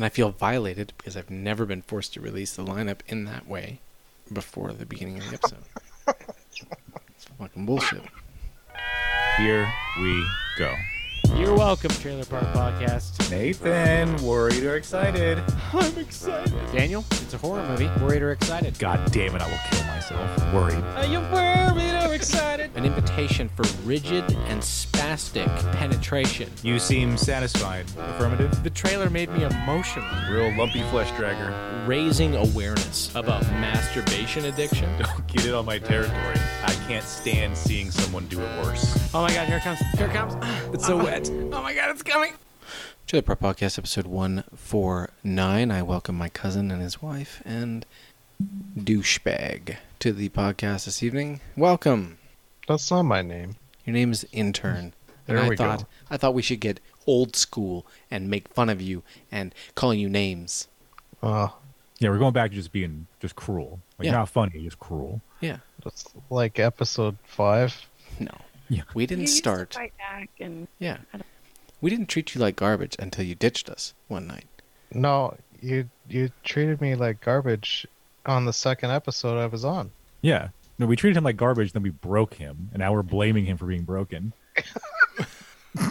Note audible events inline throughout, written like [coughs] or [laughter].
And I feel violated because I've never been forced to release the lineup in that way before the beginning of the episode. [laughs] it's fucking bullshit. Here we go. You're welcome, Trailer Park Podcast. Nathan, worried or excited? I'm excited. Daniel, it's a horror movie. Worried or excited? God damn it, I will kill myself. Worried. Are you worried or excited? An invitation for rigid and spastic penetration. You seem satisfied. Affirmative. The trailer made me emotional. Real lumpy flesh dragger. Raising awareness about masturbation addiction. [laughs] Don't get it on my territory. I can't stand seeing someone do it worse. Oh my god, here it comes. Here it comes. [sighs] It's so wet. Oh my god, it's coming. Trailer Park Podcast, episode 149. I welcome my cousin and his wife and douchebag to the podcast this evening. Welcome. That's not my name. Your name is Intern. There and I we thought go. I thought we should get old school and make fun of you and calling you names. Uh, Yeah, we're going back to just being just cruel. Like Yeah. not funny, just cruel. Yeah. that's like episode five. No. Yeah. We didn't you start. fight back and Yeah. We didn't treat you like garbage until you ditched us one night. No, you you treated me like garbage on the second episode I was on. Yeah. No, we treated him like garbage, then we broke him, and now we're blaming him for being broken. [laughs]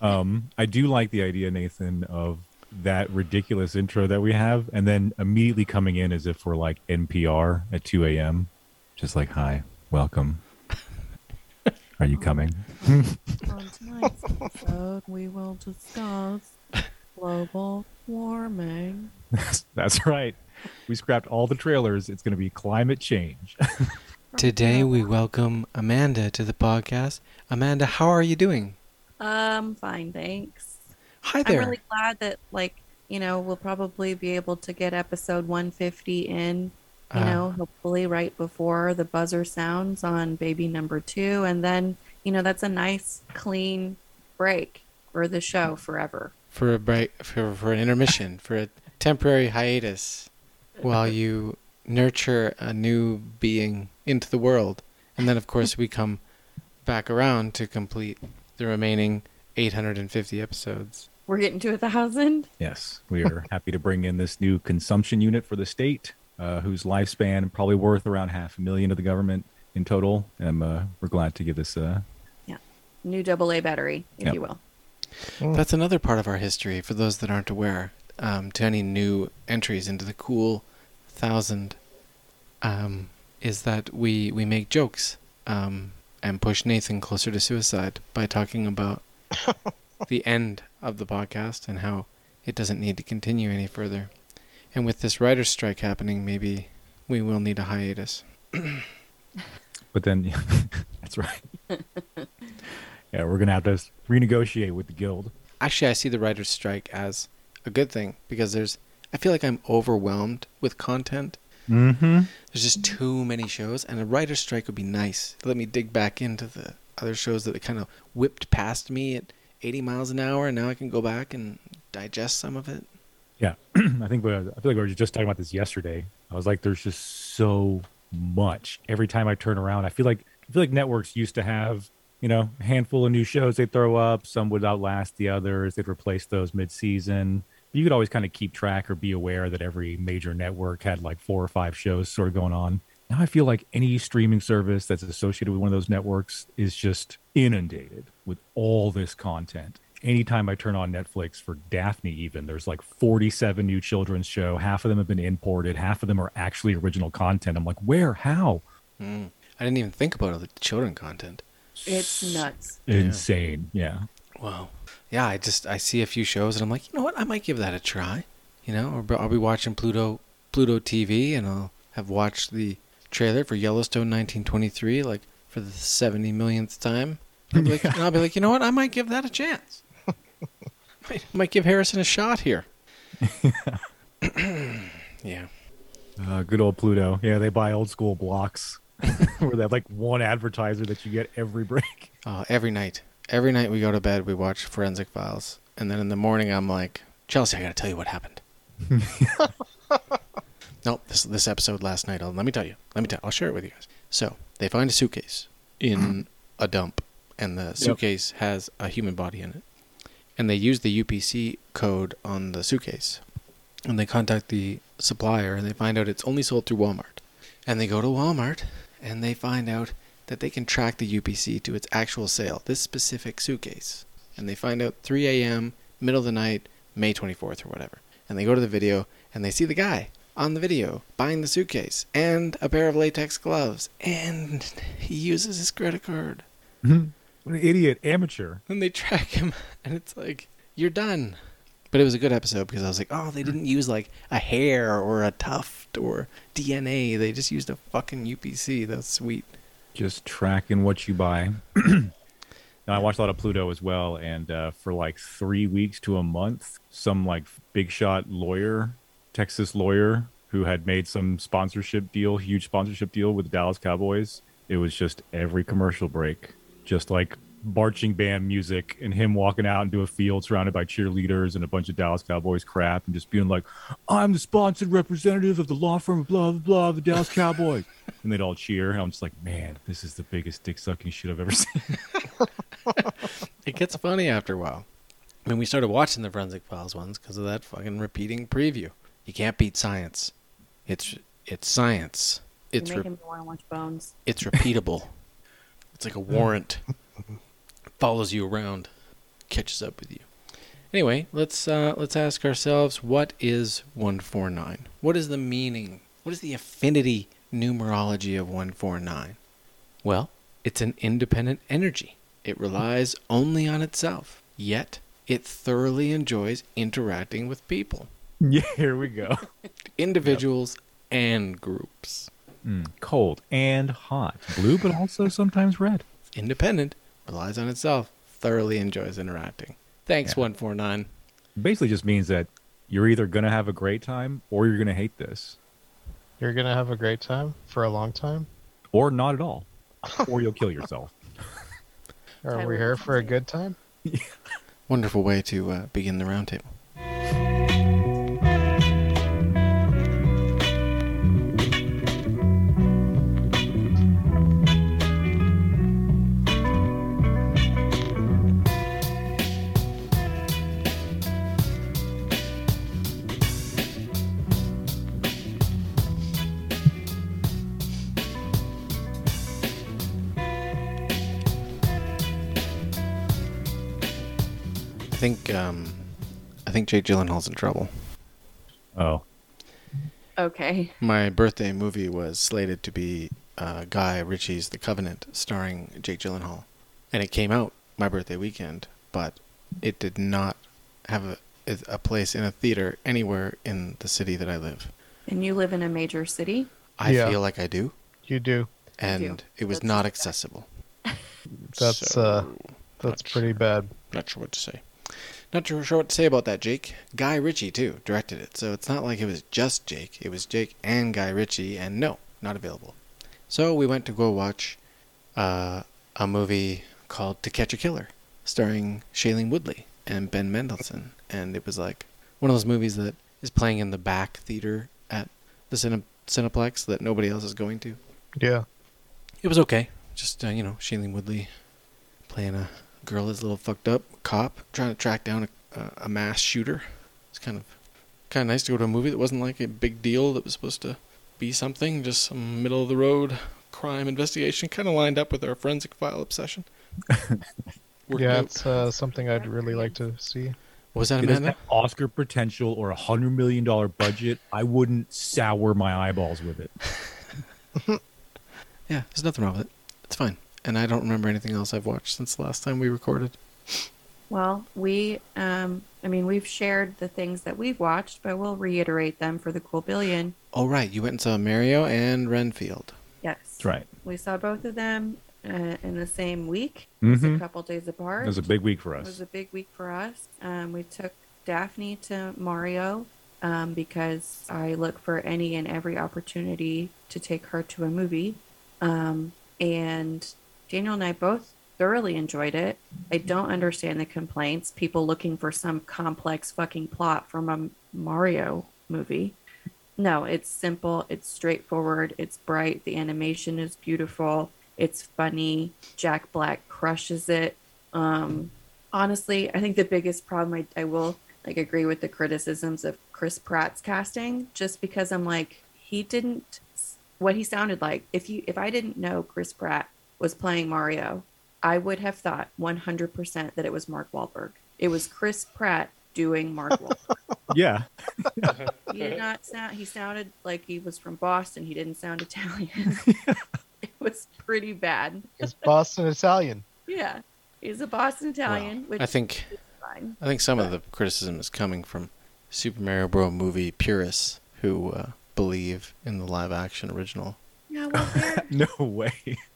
um, I do like the idea, Nathan, of that ridiculous intro that we have, and then immediately coming in as if we're like NPR at 2 a.m. Just like, hi, welcome. [laughs] Are you coming? on tonight's episode we will discuss global warming. [laughs] That's right. We scrapped all the trailers. It's going to be climate change. [laughs] Today we welcome Amanda to the podcast. Amanda, how are you doing? Um, fine, thanks. Hi there. I'm really glad that like you know we'll probably be able to get episode 150 in. You Uh, know, hopefully right before the buzzer sounds on baby number two, and then you know that's a nice clean break for the show forever. for a break for, for an intermission for a temporary hiatus while you nurture a new being into the world and then of course we come back around to complete the remaining 850 episodes We're getting to a thousand. Yes, we are [laughs] happy to bring in this new consumption unit for the state, uh, whose lifespan probably worth around half a million to the government in total. And uh, we're glad to give this. Uh, New double A battery, if Yep. you will. that's another part of our history for those that aren't aware um, to any new entries into the cool thousand um, is that we we make jokes um, and push nathan closer to suicide by talking about [laughs] the end of the podcast and how it doesn't need to continue any further. And with this writer's strike happening, maybe we will need a hiatus. [coughs] but then, yeah, [laughs] that's right. [laughs] yeah, we're gonna have to renegotiate with the guild. Actually, I see the writer's strike as a good thing because there's. I feel like I'm overwhelmed with content. Mm-hmm. There's just too many shows, and a writer's strike would be nice. Let me dig back into the other shows that kind of whipped past me at 80 miles an hour, and now I can go back and digest some of it. Yeah, [clears throat] I think we, I feel like we were just talking about this yesterday. I was like, there's just so much. Every time I turn around, I feel like I feel like networks used to have you know a handful of new shows they throw up. Some would outlast the others. They'd replace those mid-season. You could always kind of keep track or be aware that every major network had like four or five shows sort of going on. Now I feel like any streaming service that's associated with one of those networks is just inundated with all this content anytime I turn on Netflix for Daphne, even there's like 47 new children's show. Half of them have been imported. Half of them are actually original content. I'm like, where? How? Mm. I didn't even think about all the children content. It's nuts. Insane. Yeah. Wow. Yeah, I just I see a few shows and I'm like, you know what? I might give that a try. You know, or I'll be watching Pluto Pluto TV and I'll have watched the trailer for Yellowstone 1923 like for the 70 millionth time. I'll be like, and I'll be like, you know what? I might give that a chance. might, [laughs] might give Harrison a shot here. [clears throat] yeah. Uh, good old Pluto. Yeah, they buy old school blocks [laughs] where they have like one advertiser that you get every break. [laughs] Uh, every night. Every night we go to bed, we watch Forensic Files. And then in the morning, I'm like, Chelsea, I got to tell you what happened. [laughs] no, this this episode last night. I'll, let me tell you. Let me tell. I'll share it with you guys. So they find a suitcase in [clears throat] a dump, and the suitcase has a human body in it. and they use the UPC code on the suitcase. And they contact the supplier and they find out it's only sold through Walmart. And they go to Walmart and they find out that they can track the UPC to its actual sale, this specific suitcase. And they find out 3 a.m., middle of the night, May 24th or whatever. And they go to the video and they see the guy on the video buying the suitcase and a pair of latex gloves. And he uses his credit card. Mm-hmm. What an idiot, amateur. And they track him [laughs] and it's like, you're done. But it was a good episode because I was like, oh, they mm-hmm. didn't use like a hair or a tuft or DNA. They just used a fucking UPC. That's sweet. Just tracking what you buy. [clears throat] now, I watched a lot of Pluto as well, and uh, for like three weeks to a month, some like big shot lawyer, Texas lawyer, who had made some sponsorship deal, huge sponsorship deal with the Dallas Cowboys. It was just every commercial break, just like marching band music and him walking out into a field surrounded by cheerleaders and a bunch of Dallas Cowboys crap and just being like, I'm the sponsored representative of the law firm, blah, blah, blah, the Dallas Cowboys. [laughs] and they'd all cheer. And I'm just like, man, this is the biggest dick sucking shit I've ever seen. [laughs] It gets funny after a while. I mean, we started watching the Forensic Files ones because of that fucking repeating preview. You can't beat science. It's it's science. It's You're re- making me want to watch Bones. it's repeatable. [laughs] it's like a warrant. Follows you around, catches up with you. Anyway, let's uh, let's ask ourselves what is 149? What is the meaning? What is the affinity numerology of 149? Well, it's an independent energy. It relies only on itself, yet it thoroughly enjoys interacting with people, [laughs] yeah, here we go. [laughs] individuals and groups. Mm, cold and hot. Blue, but also sometimes red. independent, relies on itself, thoroughly enjoys interacting. Thanks, Yeah. 149. Basically just means that you're either going to have a great time or you're going to hate this, You're gonna have a great time for a long time. or not at all, or you'll kill yourself. [laughs] Are we here for a good time? [laughs] Wonderful way to uh, begin the roundtable. Think um, I think Jake Gyllenhaal's in trouble. Oh, Okay. My birthday movie was slated to be uh, Guy Ritchie's The Covenant, starring Jake Gyllenhaal, and it came out my birthday weekend, but it did not have a a place in a theater anywhere in the city that I live. And you live in a major city? I Yeah. feel like I do, You do. and do. it was That's not accessible. [laughs] That's, So, uh, That's not- pretty bad. Not sure what to say. Not sure sure what to say about that, Jake. Guy Ritchie too directed it, so it's not like it was just Jake. It was Jake and Guy Ritchie, and no, not available. So we went to go watch uh, a movie called To Catch a Killer, starring Shailene Woodley and Ben Mendelsohn, and it was like one of those movies that is playing in the back theater at the Cine- Cineplex that nobody else is going to. Yeah. It was okay. Just uh, you know, Shailene Woodley playing a girl is a little fucked up, cop trying to track down a, a, a mass shooter. It's kind of kind of nice to go to a movie that wasn't like a big deal that was supposed to be something, just some middle of the road crime investigation, kind of lined up with our forensic file obsession. [laughs] Worked yeah, it's uh, something I'd really like to see. was that If it's Amanda? got Oscar potential or a hundred million dollar budget, I wouldn't sour my eyeballs with it. [laughs] Yeah, there's nothing wrong with it. It's fine. And I don't remember anything else I've watched since the last time we recorded. Well, we, um, I mean, we've shared the things that we've watched, but we'll reiterate them for the cool billion. Oh right, you went and saw Mario and Renfield. Yes. That's right. We saw both of them uh, in the same week. It was a couple days apart. It was a big week for us. It was a big week for us. Um, we took Daphne to Mario um, because I look for any and every opportunity to take her to a movie. Um, and Daniel and I both thoroughly enjoyed it. I don't understand the complaints. People looking for some complex fucking plot from a Mario movie. No, it's simple. It's straightforward. It's bright. The animation is beautiful. It's funny. Jack Black crushes it. Um, honestly, I think the biggest problem I, I will like agree with the criticisms of Chris Pratt's casting, just because I'm like he didn't what he sounded like. If you if I didn't know Chris Pratt was playing Mario, I would have thought 100% that it was Mark Wahlberg. It was Chris Pratt doing Mark [laughs] Wahlberg. Yeah. [laughs] he did not sound. He sounded like he was from Boston. He didn't sound Italian. [laughs] it was pretty bad. It's Boston Italian. Yeah, he's a Boston Italian, which I think fine. I think some of the criticism is coming from Super Mario Bros. movie purists who uh, believe in the live action original. Yeah, well, no way.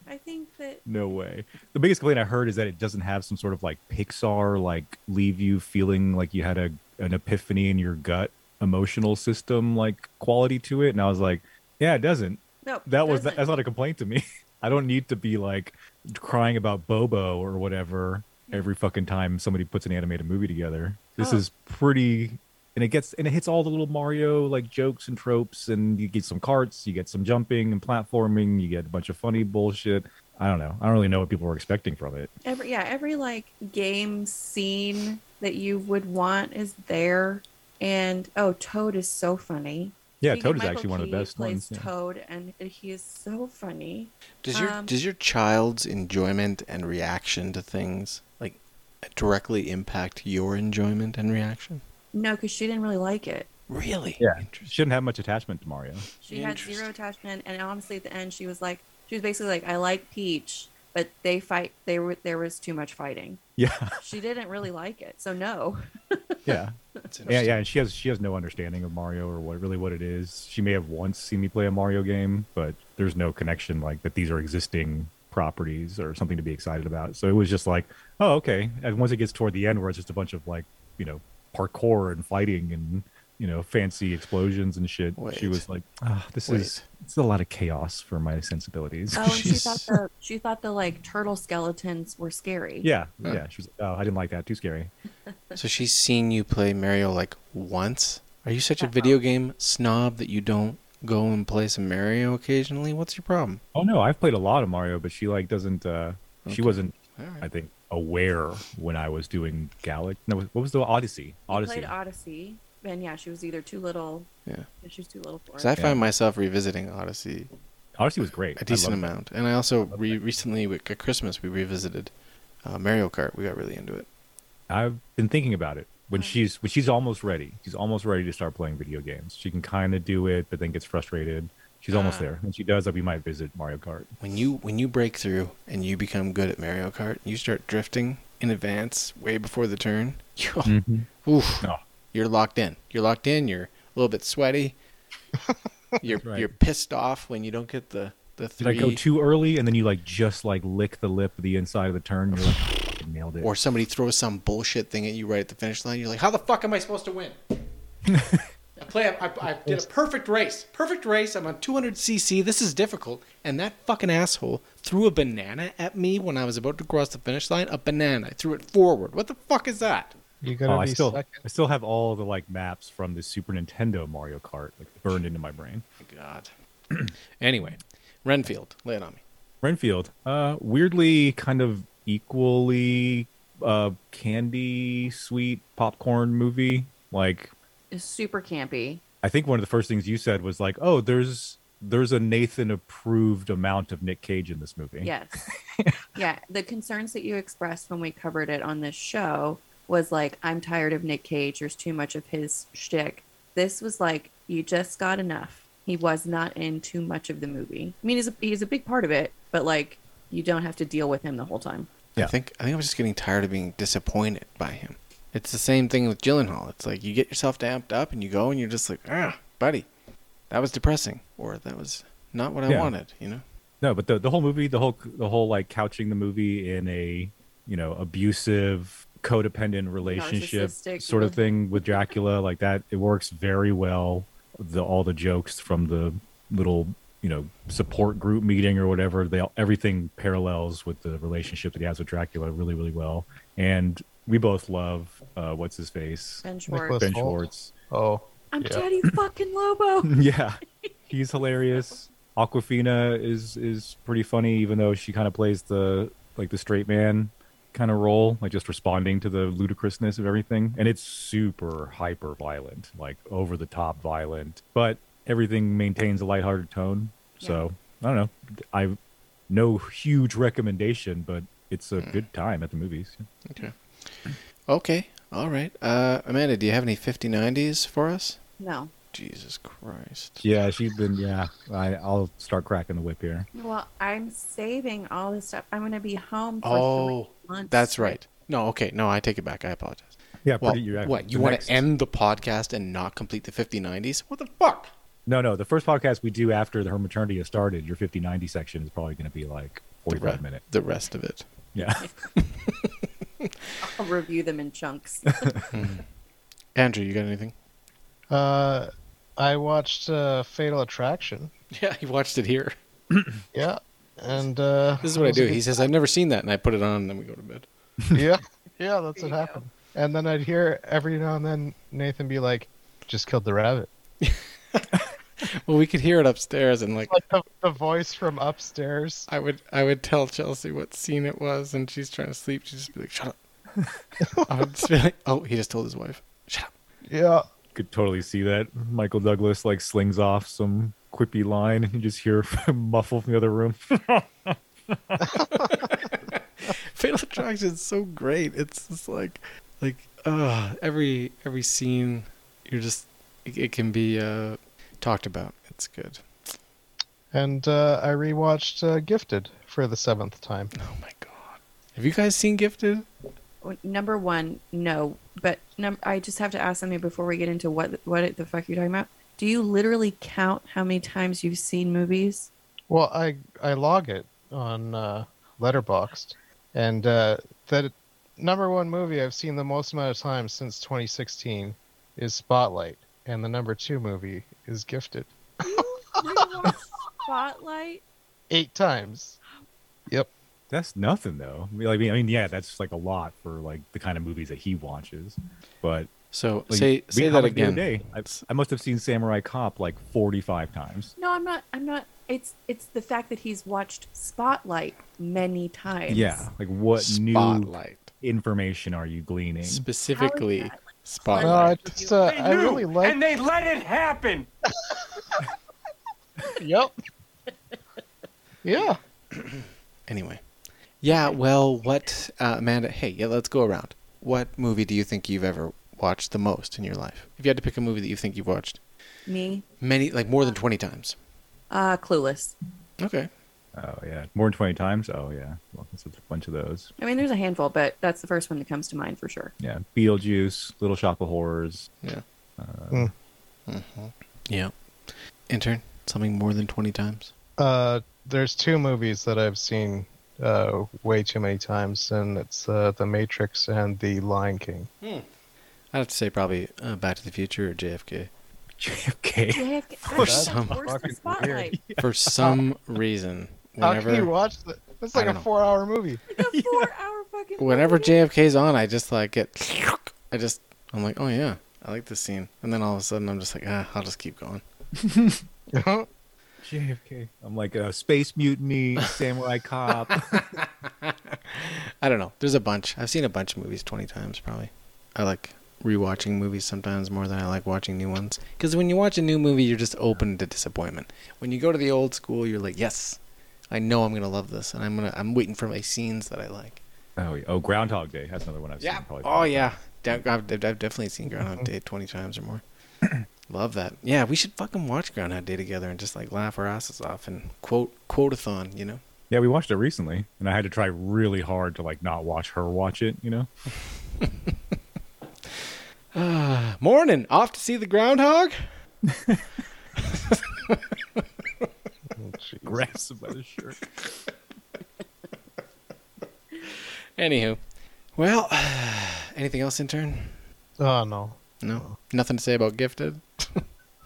I think No way. The biggest complaint I heard is that it doesn't have some sort of like Pixar like leave you feeling like you had a an epiphany in your gut emotional system like quality to it and I was like, yeah, it doesn't. no. That was doesn't. that's not a complaint to me. [laughs] I don't need to be like crying about Bobo or whatever every fucking time somebody puts an animated movie together. This Oh. is pretty and it gets and it hits all the little Mario like jokes and tropes and you get some carts, you get some jumping and platforming, you get a bunch of funny bullshit. I don't know. I don't really know what people were expecting from it. every yeah every like game scene that you would want is there. And oh, Toad is so funny. Yeah, Toad is Michael actually one of the Key best plays ones. yeah. Toad, and he is so funny. Does your Um, does your child's enjoyment and reaction to things like directly impact your enjoyment and reaction? No, because she didn't really like it. Really? Yeah. She didn't have much attachment to Mario. She had zero attachment, and honestly, at the end, she was like, she was basically like, I like Peach, but they fight. They were there was too much fighting. Yeah. She didn't really like it, so no. [laughs] Yeah. Yeah, yeah, and she has she has no understanding of Mario or what really what it is. She may have once seen me play a Mario game, but there's no connection like that. These are existing properties or something to be excited about. So it was just like, oh, okay. And once it gets toward the end, where it's just a bunch of like, you know, parkour and fighting and you know, fancy explosions and shit, she was like, ah, this Wait. is it's a lot of chaos for my sensibilities. Oh, and she She's- [laughs] thought the she thought the like turtle skeletons were scary. yeah, Huh. yeah. She was like, oh, I didn't like that. Too scary. [laughs] So she's seen you play Mario like once. Are you such a video game snob that you don't go and play some Mario occasionally? What's your problem? Oh no, I've played a lot of Mario, but she like doesn't. uh She wasn't All I think, aware when I was doing Galaxy. No, what was the Odyssey? She Odyssey. played Odyssey, and yeah, she was either too little. Yeah. she was too little for Because I it. Yeah. find myself revisiting Odyssey Odyssey was great. a decent loved it. amount, and I also Loved re- it. recently at Christmas we revisited uh, Mario Kart. We got really into it. I've been thinking about it. When Oh. she's when she's almost ready, she's almost ready to start playing video games. She can kind of do it, but then gets frustrated. She's almost Ah. there. When she does, that we might visit Mario Kart. When you when you break through and you become good at Mario Kart, you start drifting in advance way before the turn. [laughs] You, Mm-hmm. oof, No. You're locked in. You're locked in. You're a little bit sweaty. [laughs] You're Right. you're pissed off when you don't get the the three. Did I go too early and then you like just like lick the lip of the inside of the turn? And you're like, "Oh, nailed it. or somebody throws some bullshit thing at you right at the finish line. You're like, how the fuck am I supposed to win? [laughs] I play. I, I did a perfect race. Perfect race. I'm on 200 cc. This is difficult. And that fucking asshole threw a banana at me when I was about to cross the finish line. A banana. I threw it forward. What the fuck is that? You gotta oh, I still second. I still have all the like maps from the Super Nintendo Mario Kart like burned into my brain. God. [clears throat] anyway, Renfield, lay it on me. Renfield, uh, weirdly kind of equally uh, candy sweet popcorn movie. Like, It's super campy. I think one of the first things you said was like, "Oh, there's there's a Nathan approved amount of Nick Cage in this movie." Yes. [laughs] yeah. The concerns that you expressed when we covered it on this show was like, I'm tired of Nick Cage. There's too much of his shtick. This was like, you just got enough. He was not in too much of the movie. I mean, he's a, he's a big part of it, but like, you don't have to deal with him the whole time. Yeah. I think I think I was just getting tired of being disappointed by him. It's the same thing with Gyllenhaal. It's like you get yourself damped up and you go and you're just like, ah, buddy, that was depressing, or that was not what I Yeah. wanted. You know? No, but the the whole movie, the whole the whole like couching the movie in a you know abusive codependent relationship sort of thing with Dracula like that it works very well the all the jokes from the little you know support group meeting or whatever they all, everything parallels with the relationship that he has with Dracula really really well and we both love uh what's his face Ben Schwartz. Ben Schwartz Oh, I'm Yeah. Daddy fucking Lobo. [laughs] [laughs] yeah, he's hilarious. Awkwafina is is pretty funny, even though she kind of plays the like the straight man. Kind of role, like just responding to the ludicrousness of everything. And it's super hyper violent, like over the top violent, but everything maintains a lighthearted tone. So I don't know. I no huge recommendation, but it's a good time at the movies. Okay. Okay. All right. Uh, Amanda, do you have any 5090s for us? No. Jesus Christ. Yeah, she's been. Yeah, I, I'll start cracking the whip here. Well, I'm saving all this stuff. I'm going to be home for Oh, three months. that's right. No, okay. No, I take it back. I apologize. Yeah, Well, pretty, you're- what? You want next- to end the podcast and not complete the 5090s? What the fuck? No, no. The first podcast we do after the her maternity has started, your 5090 section is probably going to be like 45 Re- minutes. The rest of it. Yeah. [laughs] I'll review them in chunks. [laughs] [laughs] Andrew, you got anything? Uh, I watched uh, Fatal Attraction. [laughs] Yeah, he watched it here. [clears throat] Yeah, and uh, This is what I do. He says, I've never seen that. And I put it on and then we go to bed. [laughs] yeah, [laughs] yeah, that's what you happened. And then I'd hear every now and then Nathan be like, "Just killed the rabbit." Well, we could hear it upstairs and like Like the, the voice from upstairs. I would I would tell Chelsea what scene it was and she's trying to sleep. She'd just be like, shut up. I would just be like, oh, he just told his wife. Shut up. Yeah, Could totally see that. Michael Douglas like slings off some quippy line and you just hear [laughs] muffle from the other room. [laughs] Fatal Attraction is so great. It's just like, like, uh, every every scene, you're just, it, it can be uh, talked about. It's good. and uh, I rewatched uh, Gifted for the seventh time. Oh my god. Have you guys seen Gifted? Well, Number one, no. But num- I just have to ask something before we get into what what the fuck you're talking about. Do you literally count how many times you've seen movies? Well, I I log it on uh, Letterboxd, and uh, the number one movie I've seen the most amount of times since 2016 is Spotlight, and the number two movie is Gifted. Spotlight. [laughs] Eight times. Yep. That's nothing though. I mean, like, I mean, yeah, that's like a lot for like the kind of movies that he watches. But So like, say say that much the other again. Day, I, I must have seen Samurai Cop like 45 times. No, I'm not. I'm not. It's it's the fact that he's watched Spotlight many times. Yeah. Like what new Spotlight. information are you gleaning? Specifically, like, Spotlight. No, just uh, I really like. and they let it happen. [laughs] [laughs] Yep. [laughs] yeah. Anyway. Yeah, well, what, uh, Amanda, hey, yeah, let's go around. What movie do you think you've ever watched the most in your life? If you had to pick a movie that you think you've watched Me, many, like more than 20 times. uh, Clueless. Okay. Oh yeah, more than 20 times. Oh yeah, well, that's a bunch of those. I mean, there's a handful, but that's the first one that comes to mind for sure. Yeah, Beetlejuice, Little Shop of Horrors. Yeah. Uh, mm-hmm Yeah. Intern, something more than 20 times? Uh, there's two movies that I've seen uh, way too many times, and it's uh, The Matrix and The Lion King. I'd have to say probably uh, Back to the Future or JFK. [laughs] JFK. JFK. For That's some- worse than fucking For some reason, How can you watch that? That's like a don't know. four-hour movie. A [laughs] four-hour fucking. whenever movie. JFK's on, I just like get, I just, I'm like, oh yeah, I like this scene. And then all of a sudden I'm just like, ah, I'll just keep going. [laughs] JFK. I'm like a space mutiny, samurai cop. [laughs] I don't know. There's a bunch. I've seen a bunch of movies 20 times probably. I like rewatching movies sometimes more than I like watching new ones. Because when you watch a new movie, you're just open to disappointment. When you go to the old school, you're like, yes, I know I'm gonna love this, and I'm gonna I'm waiting for my scenes that I like. oh, yeah. oh, Groundhog Day. That's another one I've seen. Probably Oh yeah. Da- I've, I've I've definitely seen Groundhog mm-hmm. Day 20 times or more. [clears throat] Love that. Yeah, we should fucking watch Groundhog Day together and just like laugh our asses off and quote quote-a-thon, you know? Yeah, we watched it recently, and I had to try really hard to like not watch her watch it. You know, Ah, [laughs] morning. Off to see the groundhog? Oh, grabs him by the shirt. Anywho, well, [sighs] anything else, intern? Oh no. No, nothing to say about Gifted [laughs]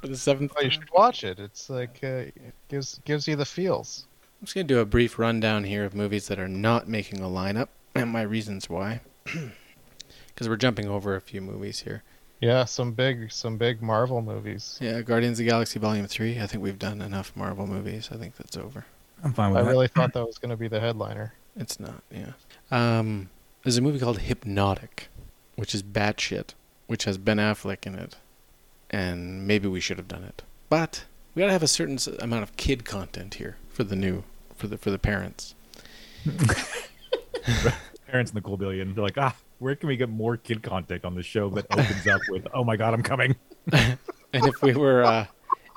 for the seventh. Oh, you should watch it. It's like uh, it gives gives you the feels. I'm just gonna do a brief rundown here of movies that are not making a lineup [clears throat] and my reasons why. [clears throat] Because we're jumping over a few movies here. Yeah, some big some big Marvel movies. Yeah, Guardians of the Galaxy Volume Three. I think we've done enough Marvel movies. I think that's over. I'm fine I with that. I really thought [clears throat] that was going to be the headliner. It's not. Yeah. Um, There's a movie called Hypnotic, which is batshit, which has Ben Affleck in it, and maybe we should have done it, but we gotta have a certain amount of kid content here for the new for the for the parents. [laughs] Parents in the Cool Billion. They're like, ah, where can we get more kid content on the show that opens up with, oh my god, I'm coming. [laughs] And if we were uh,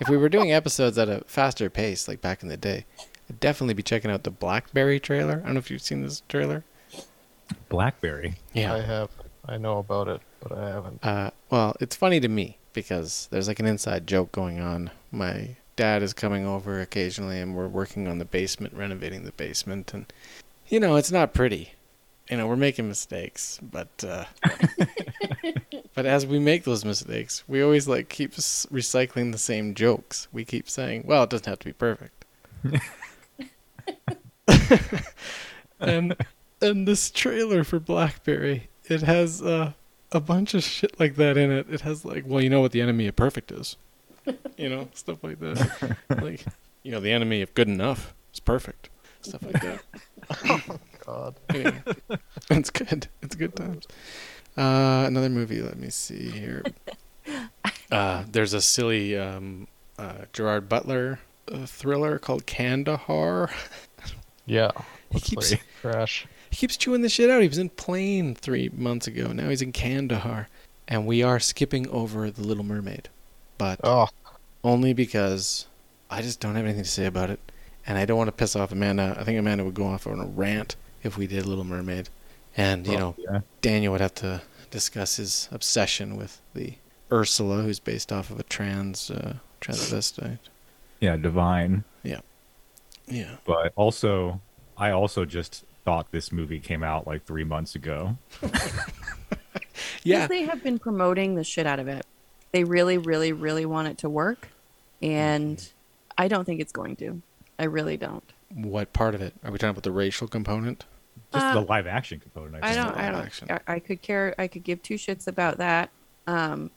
if we were doing episodes at a faster pace, like back in the day, I'd definitely be checking out the Blackberry trailer. I don't know if you've seen this trailer. Blackberry. Yeah, I have. I know about it, but I haven't. Uh, well, it's funny to me because there's like an inside joke going on. My dad is coming over occasionally, and we're working on the basement, renovating the basement, and you know it's not pretty. You know we're making mistakes, but uh, [laughs] but as we make those mistakes, we always like keep s- recycling the same jokes. We keep saying, "Well, it doesn't have to be perfect." [laughs] [laughs] and and this trailer for BlackBerry, it has uh, a bunch of shit like that in it. It has like, well, you know what the enemy of perfect is, [laughs] you know, stuff like that. like, you know, the enemy of good enough is perfect, stuff like that. [laughs] God. Anyway, [laughs] it's good. It's good times. Uh, another movie. Let me see here. Uh, there's a silly um, uh, Gerard Butler uh, thriller called Kandahar. Yeah. He keeps like trash. He keeps chewing the shit out. He was in Plane three months ago. Now he's in Kandahar, and we are skipping over the Little Mermaid, but Oh, only because I just don't have anything to say about it, and I don't want to piss off Amanda. I think Amanda would go off on a rant if we did Little Mermaid, and you know Yeah. Daniel would have to discuss his obsession with the Ursula, who's based off of a trans uh, transvestite. Yeah, Divine. Yeah. Yeah. But also, I also just thought this movie came out like three months ago. [laughs] Yeah. They have been promoting the shit out of it. They really, really, really want it to work, and I don't think it's going to. I really don't. What part of it? Are we talking about the racial component? Just Uh, the live action component. I, I don't. I don't. action. I, I could care. I could give two shits about that. Um,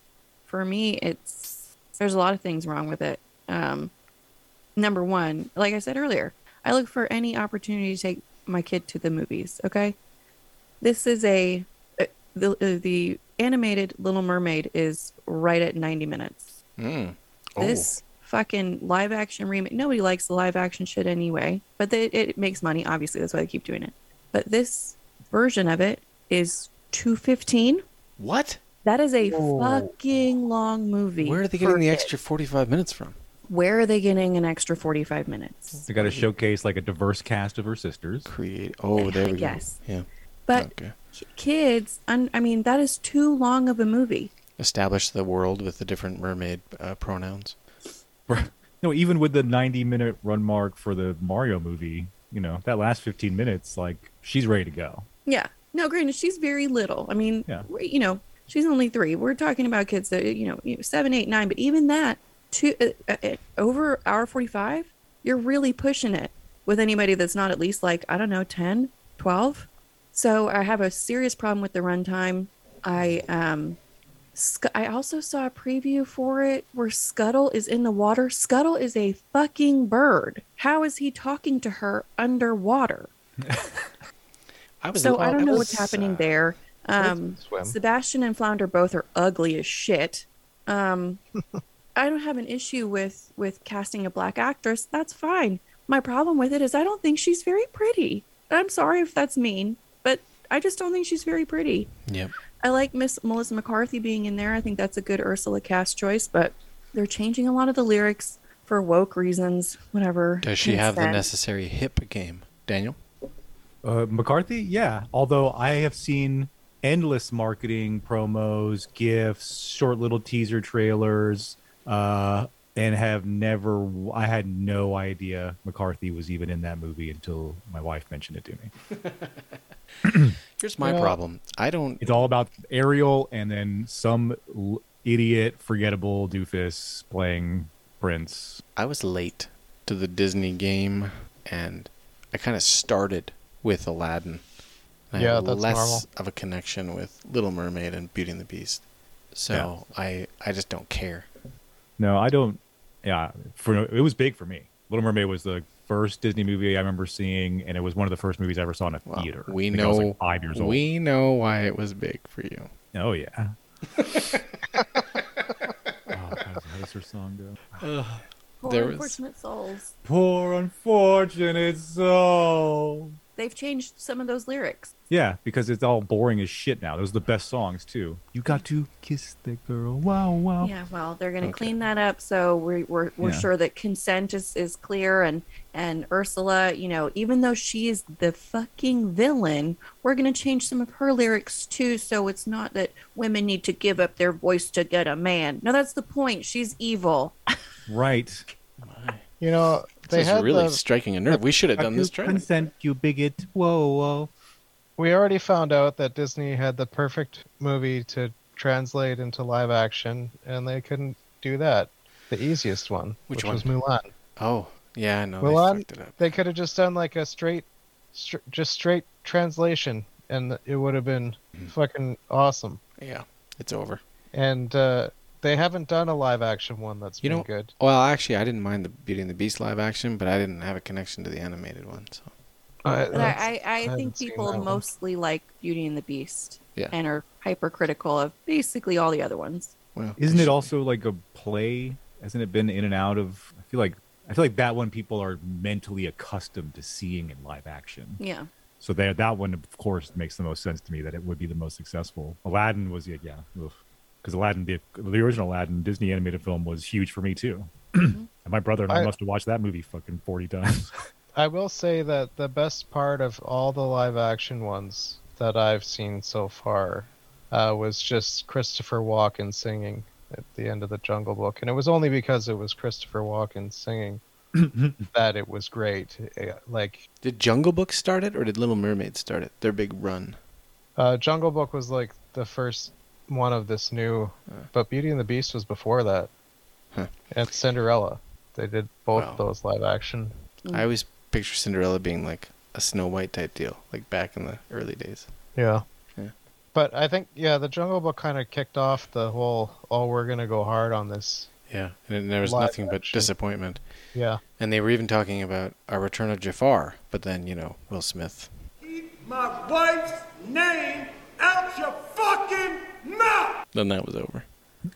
for me, it's there's a lot of things wrong with it. Um, number one, like I said earlier, I look for any opportunity to take my kid to the movies. Okay, this is a uh, the uh, the animated Little Mermaid is right at 90 minutes. Mm. Oh. This fucking live action remake. Nobody likes the live action shit anyway, but they, it makes money. Obviously, that's why they keep doing it. But this version of it is two fifteen. What? That is a Whoa. fucking long movie. Where are they getting the extra 45 minutes from? Where are they getting an extra forty five minutes? They got to showcase like a diverse cast of her sisters. Create. Oh, there we go. Yes. go. Yeah. But okay. kids, un- I mean, that is too long of a movie. Establish the world with the different mermaid uh, pronouns. No, even with the 90 minute run mark for the Mario movie, you know, that last 15 minutes, like she's ready to go. Yeah. No, granted, she's very little. I mean, Yeah. you know, she's only three. We're talking about kids that, you know, seven, eight, nine. But even that, two, uh, uh, uh, over hour 45, you're really pushing it with anybody that's not at least like, I don't know, 10, 12. So I have a serious problem with the runtime. I, um, Sc- I also saw a preview for it where Scuttle is in the water. Scuttle is a fucking bird. How is he talking to her underwater? [laughs] I was. So I don't know was, what's happening uh, there. Um. Sebastian and Flounder both are ugly as shit. Um, [laughs] I don't have an issue with with casting a black actress. That's fine. My problem with it is I don't think she's very pretty. I'm sorry if that's mean, but I just don't think she's very pretty. Yep. I like Miss Melissa McCarthy being in there. I think that's a good Ursula cast choice, but they're changing a lot of the lyrics for woke reasons. Whatever. Does she Makes have the necessary hip game, Daniel? Uh, McCarthy, yeah. Although I have seen endless marketing promos, gifs, short little teaser trailers, uh, and have never. I had no idea McCarthy was even in that movie until my wife mentioned it to me. [clears throat] Here's my Yeah. problem. I don't. It's all about Ariel and then some l- idiot, forgettable doofus playing Prince. I was late to the Disney game, and I kind of started with Aladdin. I Yeah, have that's less normal. of a connection with Little Mermaid and Beauty and the Beast, so I I just don't care. No, I don't. Yeah, for it was big for me. Little Mermaid was the first Disney movie I remember seeing, and it was one of the first movies I ever saw in a Well, theater. we I I was, know like, five years old. We know why it was big for you. Oh yeah. [laughs] oh, how does, how does her song go? Poor There was- unfortunate souls. Poor unfortunate soul. They've changed some of those lyrics. Yeah, because it's all boring as shit now. Those are the best songs too. You got to kiss the girl. Wow, wow. Yeah, well, they're going to Okay. clean that up, so we're we're, we're Yeah. sure that consent is, is clear, and and Ursula, you know, even though she's the fucking villain, we're going to change some of her lyrics too, so it's not that women need to give up their voice to get a man. No, that's the point. She's evil. [laughs] Right. You know, they This is had really the, striking a nerve. We should have done this training. consent, you bigot. Whoa, whoa. we already found out that Disney had the perfect movie to translate into live action, and they couldn't do that. The easiest one, Which which, was one? Mulan. Oh, yeah, no, Mulan? they fucked it up. They could have just done like a straight, str- just straight translation, and it would have been Mm-hmm. fucking awesome. Yeah, it's over. And uh, they haven't done a live action one that's You been know- good. Well, actually, I didn't mind the Beauty and the Beast live action, but I didn't have a connection to the animated one. So I, I, I, I think people that one. mostly like Beauty and the Beast Yeah. and are hypercritical of basically all the other ones. well, Isn't it also like a play? Hasn't it been in and out of? I feel like I feel like that one people are mentally accustomed to seeing in live action. Yeah. So there, that one of course makes the most sense to me that it would be the most successful. Aladdin was yeah, yeah, because Aladdin, the, the original Aladdin Disney animated film was huge for me too. [clears throat] and my brother and I, I- must have watched that movie fucking forty times. [laughs] I will say that the best part of all the live action ones that I've seen so far uh, was just Christopher Walken singing at the end of the Jungle Book, and it was only because it was Christopher Walken singing [laughs] that it was great. Eh, Like did Jungle Book start it, or did Little Mermaid start it? Their big run. uh, Jungle Book was like the first one of this new, Uh. but Beauty and the Beast was before that, Huh. and Cinderella. They did both Wow. those live action. I always picture Cinderella being like a Snow White type deal, like back in the early days. Yeah. Yeah. But I think yeah, the Jungle Book kind of kicked off the whole oh we're gonna go hard on this. Yeah, and there was Live nothing but disappointment. Yeah. And they were even talking about a return of Jafar, but then you know Will Smith. Keep my wife's name out your fucking mouth! Then that was over.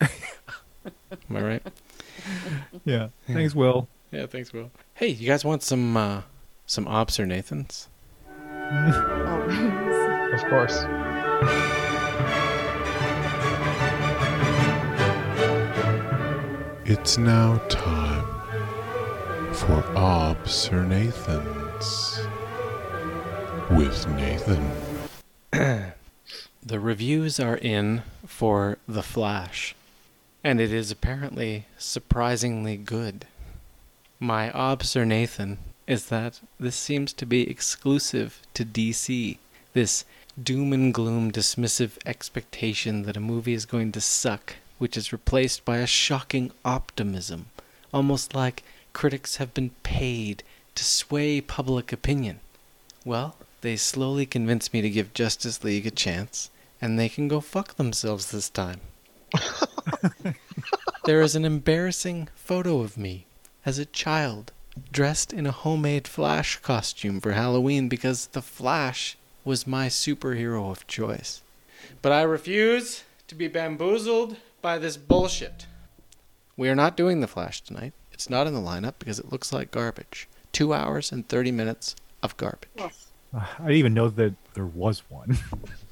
[laughs] Am I right? yeah. Thanks, Will. Yeah, thanks, Will. Hey, you guys want some uh, some Ops or Nathans? Oh, [laughs] Of course. It's now time for Obs or Nathan's with Nathan. [clears throat] The reviews are in for The Flash, and it is apparently surprisingly good. My obs or Nathan is that this seems to be exclusive to DC. This doom and gloom dismissive expectation that a movie is going to suck, which is replaced by a shocking optimism, almost like critics have been paid to sway public opinion. Well, they slowly convinced me to give Justice League a chance, and they can go fuck themselves this time. [laughs] there is an embarrassing photo of me as a child, dressed in a homemade Flash costume for Halloween because the Flash was my superhero of choice. But I refuse to be bamboozled by this bullshit. We are not doing the Flash tonight. It's not in the lineup because it looks like garbage. Two hours and 30 minutes of garbage. I didn't even know that there was one. [laughs]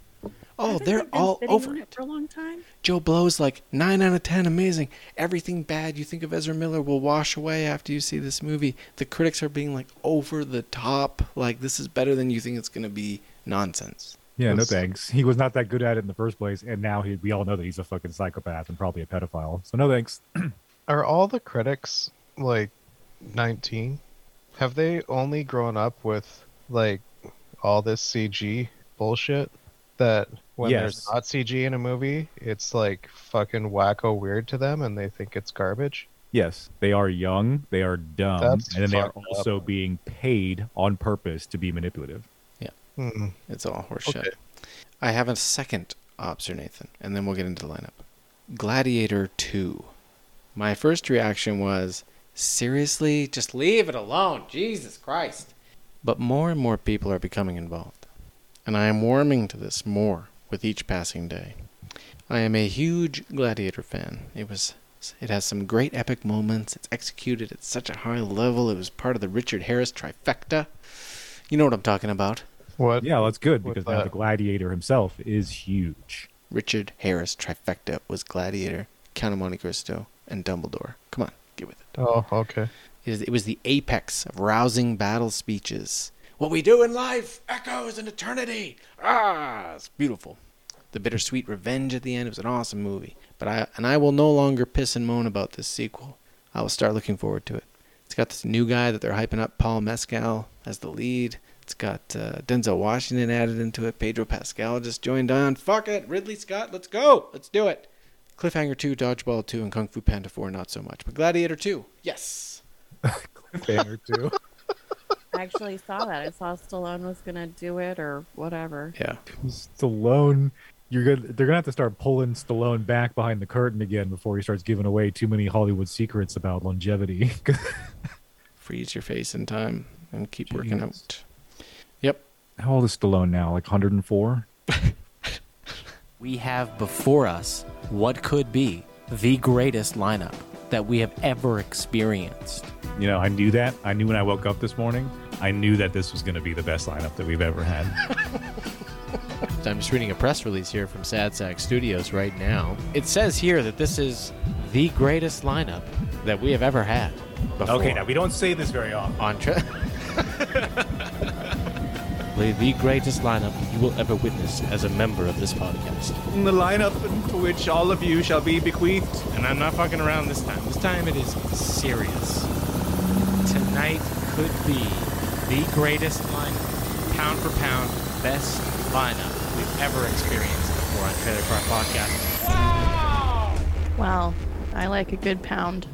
Oh, they're all over it. for a long time. Joe Blow's like 9 out of 10, amazing. Everything bad you think of Ezra Miller will wash away after you see this movie. The critics are being like over the top, like this is better than you think it's going to be nonsense. yeah, no thanks. He was not that good at it in the first place, and now he, we all know that he's a fucking psychopath and probably a pedophile. So no thanks. [clears throat] Are all the critics like 19? Have they only grown up with like all this CG bullshit that when there's not CG in a movie, it's like fucking wacko weird to them and they think it's garbage? Yes, they are young, they are dumb, That's and then they are fucked up. also being paid on purpose to be manipulative. Mm. It's all horseshit. Okay. I have a second ops or Nathan, and then we'll get into the lineup. Gladiator 2. My first reaction was seriously, just leave it alone. Jesus Christ. But more and more people are becoming involved. And I am warming to this more with each passing day. I am a huge Gladiator fan. It was it has some great epic moments. It's executed at such a high level. It was part of the Richard Harris trifecta. You know what I'm talking about. What? Yeah, well, that's good because now the gladiator himself is huge. Richard Harris trifecta was Gladiator, Count of Monte Cristo, and Dumbledore. Come on, get with it. Oh, okay. It it was the apex of rousing battle speeches. What we do in life echoes in eternity. Ah, it's beautiful. The bittersweet revenge at the end. It was an awesome movie. But I and I will no longer piss and moan about this sequel. I will start looking forward to it. It's got this new guy that they're hyping up, Paul Mescal, as the lead. It's got uh, Denzel Washington added into it. Pedro Pascal just joined on. Fuck it, Ridley Scott, let's go, let's do it. Cliffhanger 2, Dodgeball 2, and Kung Fu Panda 4, not so much. But Gladiator 2, yes. [laughs] Cliffhanger too. [laughs] I actually saw that. I saw Stallone was gonna do it or whatever. Yeah. Stallone, you're good. They're gonna have to start pulling Stallone back behind the curtain again before he starts giving away too many Hollywood secrets about longevity. [laughs] freeze your face in time and keep working out. Yep. How old is Stallone now? Like 104? [laughs] We have before us what could be the greatest lineup that we have ever experienced. You know, I knew that. I knew when I woke up this morning. I knew that this was going to be the best lineup that we've ever had. [laughs] I'm just reading a press release here from Sad Sack Studios right now. It says here that this is the greatest lineup that we have ever had. Before. okay, now we don't say this very often. on tra- [laughs] Play the greatest lineup you will ever witness as a member of this podcast. The lineup to which all of you shall be bequeathed. And I'm not fucking around this time. This time it is serious. Tonight could be the greatest lineup, pound for pound, best lineup we've ever experienced before on Trailer Park Podcast. Well, I like a good pound.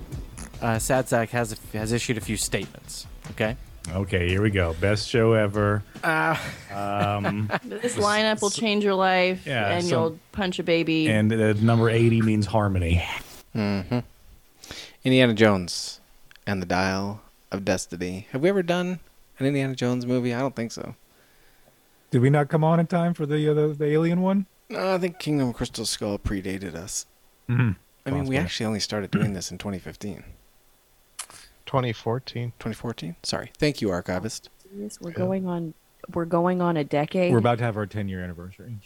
Uh, Sad Sack has has issued a few statements. Okay. Okay, here we go. Best show ever. Uh, Um, [laughs] This lineup will change your life, Yeah, and so- you'll punch a baby. and uh, number 80 means harmony. Mm-hmm. Indiana Jones and the Dial of Destiny. Have we ever done an Indiana Jones movie? I don't think so. Did we not come on in time for the uh, the, the alien one? No, I think Kingdom of Crystal Skull predated us. Mm-hmm. I mean, we Possibly. actually only started doing this in 2015. 2014. 2014? Sorry. Thank you, archivist. Serious? We're going on. We're going on a decade. We're about to have our 10 year anniversary.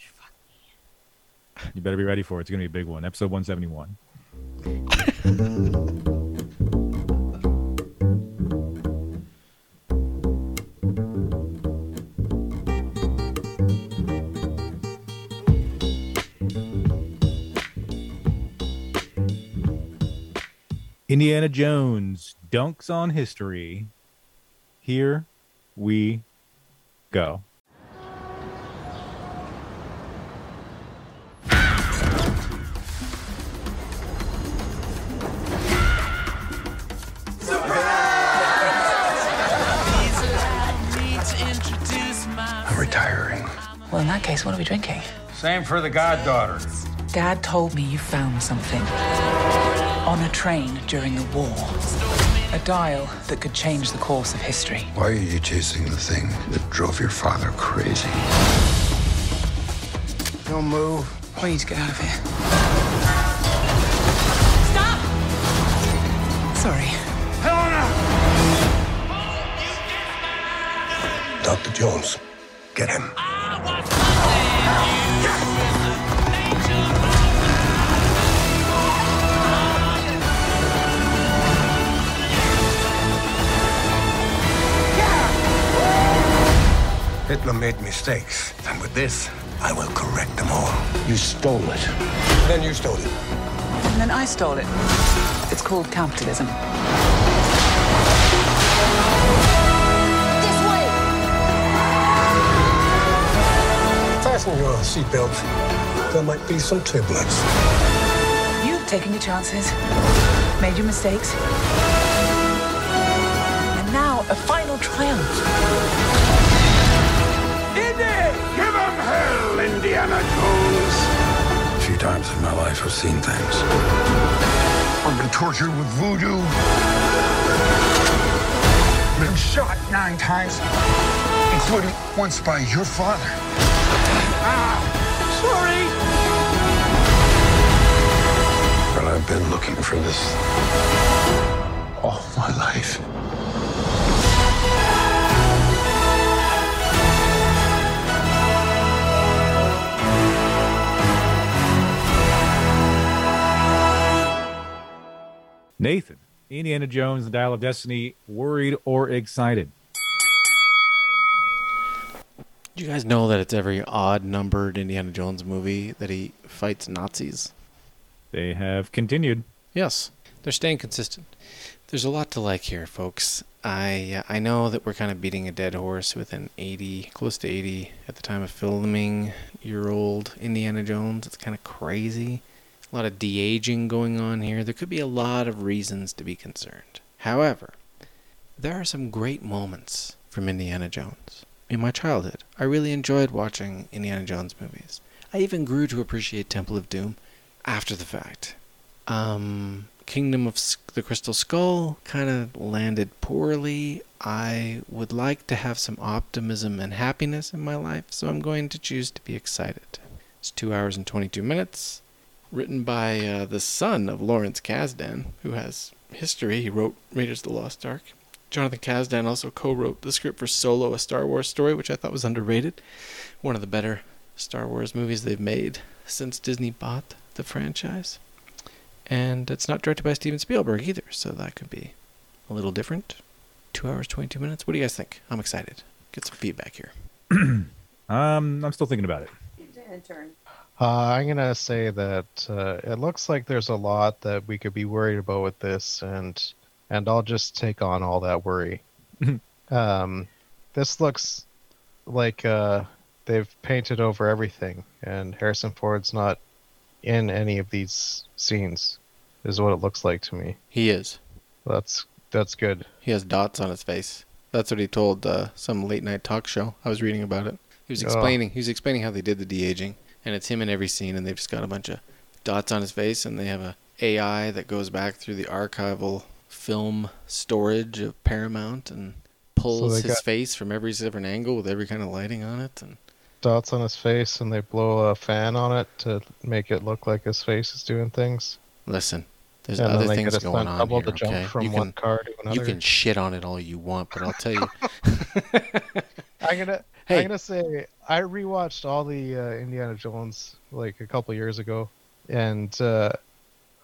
You better be ready for it. It's going to be a big one. Episode 171. [laughs] Indiana Jones dunks on history. Here we go. I'm retiring. Well, in that case, what are we drinking? Same for the goddaughter. Dad told me you found something on a train during the war. A dial that could change the course of history. Why are you chasing the thing that drove your father crazy? Don't move. We need to get out of here. Stop! Sorry. Helena! Dr. Jones, get him. Hitler made mistakes, and with this, I will correct them all. You stole it. Then you stole it. And then I stole it. It's called capitalism. Fasten your seatbelt. There might be some turbulence. You've taken your chances, made your mistakes. And now, a final triumph. Jones! A few times in my life, I've seen things. I've been tortured with voodoo. Been shot nine times, including once by your father. Ah, sorry! But I've been looking for this all my life. Nathan, Indiana Jones, The Dial of Destiny, worried or excited? Do you guys know that it's every odd numbered Indiana Jones movie that he fights Nazis? They have continued. Yes, they're staying consistent. There's a lot to like here, folks. I uh, I know that we're kind of beating a dead horse with an 80, close to 80 at the time of filming year old Indiana Jones. It's kind of crazy. A lot of de aging going on here. There could be a lot of reasons to be concerned. However, there are some great moments from Indiana Jones. In my childhood, I really enjoyed watching Indiana Jones movies. I even grew to appreciate Temple of Doom after the fact. Um, Kingdom of the Crystal Skull kind of landed poorly. I would like to have some optimism and happiness in my life, so I'm going to choose to be excited. It's two hours and 22 minutes. Written by uh, the son of Lawrence Kasdan, who has history. He wrote Raiders of the Lost Ark. Jonathan Kasdan also co wrote the script for Solo, a Star Wars story, which I thought was underrated. One of the better Star Wars movies they've made since Disney bought the franchise. And it's not directed by Steven Spielberg either, so that could be a little different. Two hours, 22 minutes. What do you guys think? I'm excited. Get some feedback here. [clears throat] Um, I'm still thinking about it. Intern. Uh, I'm gonna say that uh, it looks like there's a lot that we could be worried about with this, and and I'll just take on all that worry. [laughs] um, this looks like uh, they've painted over everything, and Harrison Ford's not in any of these scenes, is what it looks like to me. He is. That's that's good. He has dots on his face. That's what he told uh, some late night talk show. I was reading about it. He was Oh. explaining. He was explaining how they did the de aging, and it's him in every scene, and they've just got a bunch of dots on his face, and they have a AI that goes back through the archival film storage of Paramount and pulls they his face from every different angle with every kind of lighting on it, and Dots on his face, and they blow a fan on it to make it look like his face is doing things. listen. There's And other things going on here. okay? you can, You can shit on it all you want, but I'll tell you, [laughs] I'm gonna Hey. I'm gonna say I rewatched all the uh, Indiana Jones like a couple years ago, and uh,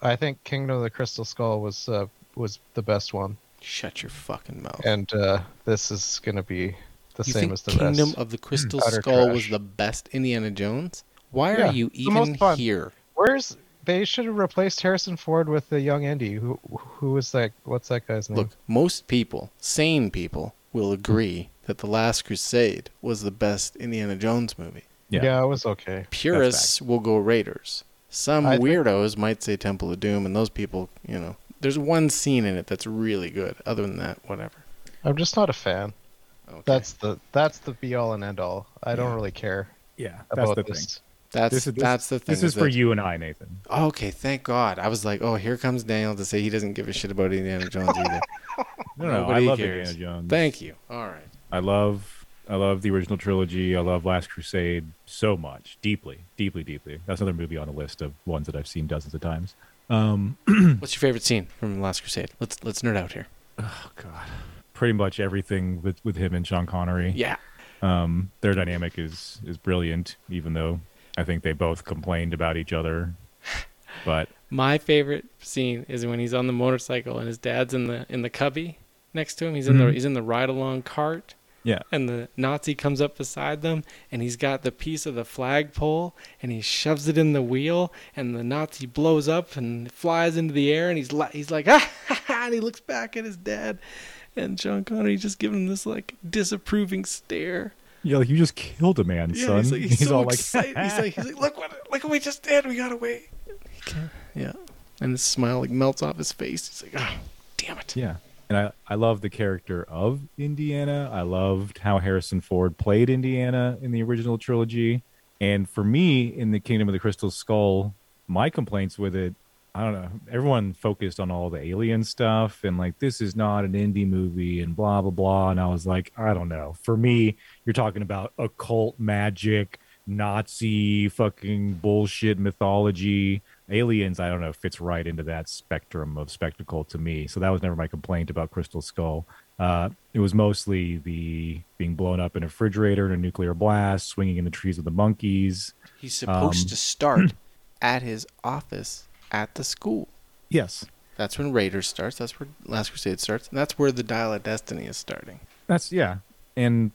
I think Kingdom of the Crystal Skull was uh, was the best one, shut your fucking mouth. and uh, this is gonna be the you same think as the rest. Kingdom rest. of the Crystal Utter Skull was the best Indiana Jones? Why Yeah, are you even here? Where's they should have replaced Harrison Ford with the young Indy. Who who is that? What's that guy's name? Look, most people, sane people, will agree that The Last Crusade was the best Indiana Jones movie. yeah. it was okay. Purists will go Raiders. Some I think- weirdos might say Temple of Doom, and those people, you know, there's one scene in it that's really good. Other than that, whatever. I'm just not a fan. Okay. That's the that's the be all and end all. I don't really care Yeah, that's about the this. thing. That's This this, that's the thing. This is for that- you and I, Nathan. Okay, thank God. I was like, oh, here comes Daniel to say he doesn't give a shit about Indiana Jones either. [laughs] No, no, I love cares. Indiana Jones. Thank you. All right. I love I love the original trilogy. I love Last Crusade so much, deeply, deeply, deeply. That's another movie on a list of ones that I've seen dozens of times. Um, [clears throat] What's your favorite scene from Last Crusade? Let's let's nerd out here. oh God, pretty much everything with with him and Sean Connery. Yeah. Um, their dynamic is is brilliant, even though I think they both complained about each other. But My favorite scene is when he's on the motorcycle and his dad's in the in the cubby next to him. He's in the Mhm. he's in the ride along cart. yeah, And the Nazi comes up beside them, and he's got the piece of the flagpole, and he shoves it in the wheel, and the Nazi blows up and flies into the air, and he's li- he's like [laughs] ah, and he looks back at his dad, and Sean Connery just giving him this like disapproving stare. Yeah, like you just killed a man, Yeah, son. he's, like, [laughs] he's, so all like, he's like, he's like, look what look what we just did. We got away. He Yeah, and his smile like melts off his face. He's like, oh, damn it. Yeah. And I, I love the character of Indiana. I loved how Harrison Ford played Indiana in the original trilogy. And for me, in the Kingdom of the Crystal Skull, my complaints with it I don't know. Everyone focused on all the alien stuff and like this is not an indie movie and blah blah blah. And I was like, I don't know. For me, you're talking about occult magic, Nazi fucking bullshit mythology. Aliens, I don't know, fits right into that spectrum of spectacle to me. So that was never my complaint about Crystal Skull. Uh, it was mostly the being blown up in a refrigerator in a nuclear blast, swinging in the trees with the monkeys. He's supposed Um, to start [clears throat] at his office at the school. Yes, That's when Raiders starts. That's where Last Crusade starts. And that's where the Dial of Destiny is starting. That's yeah, and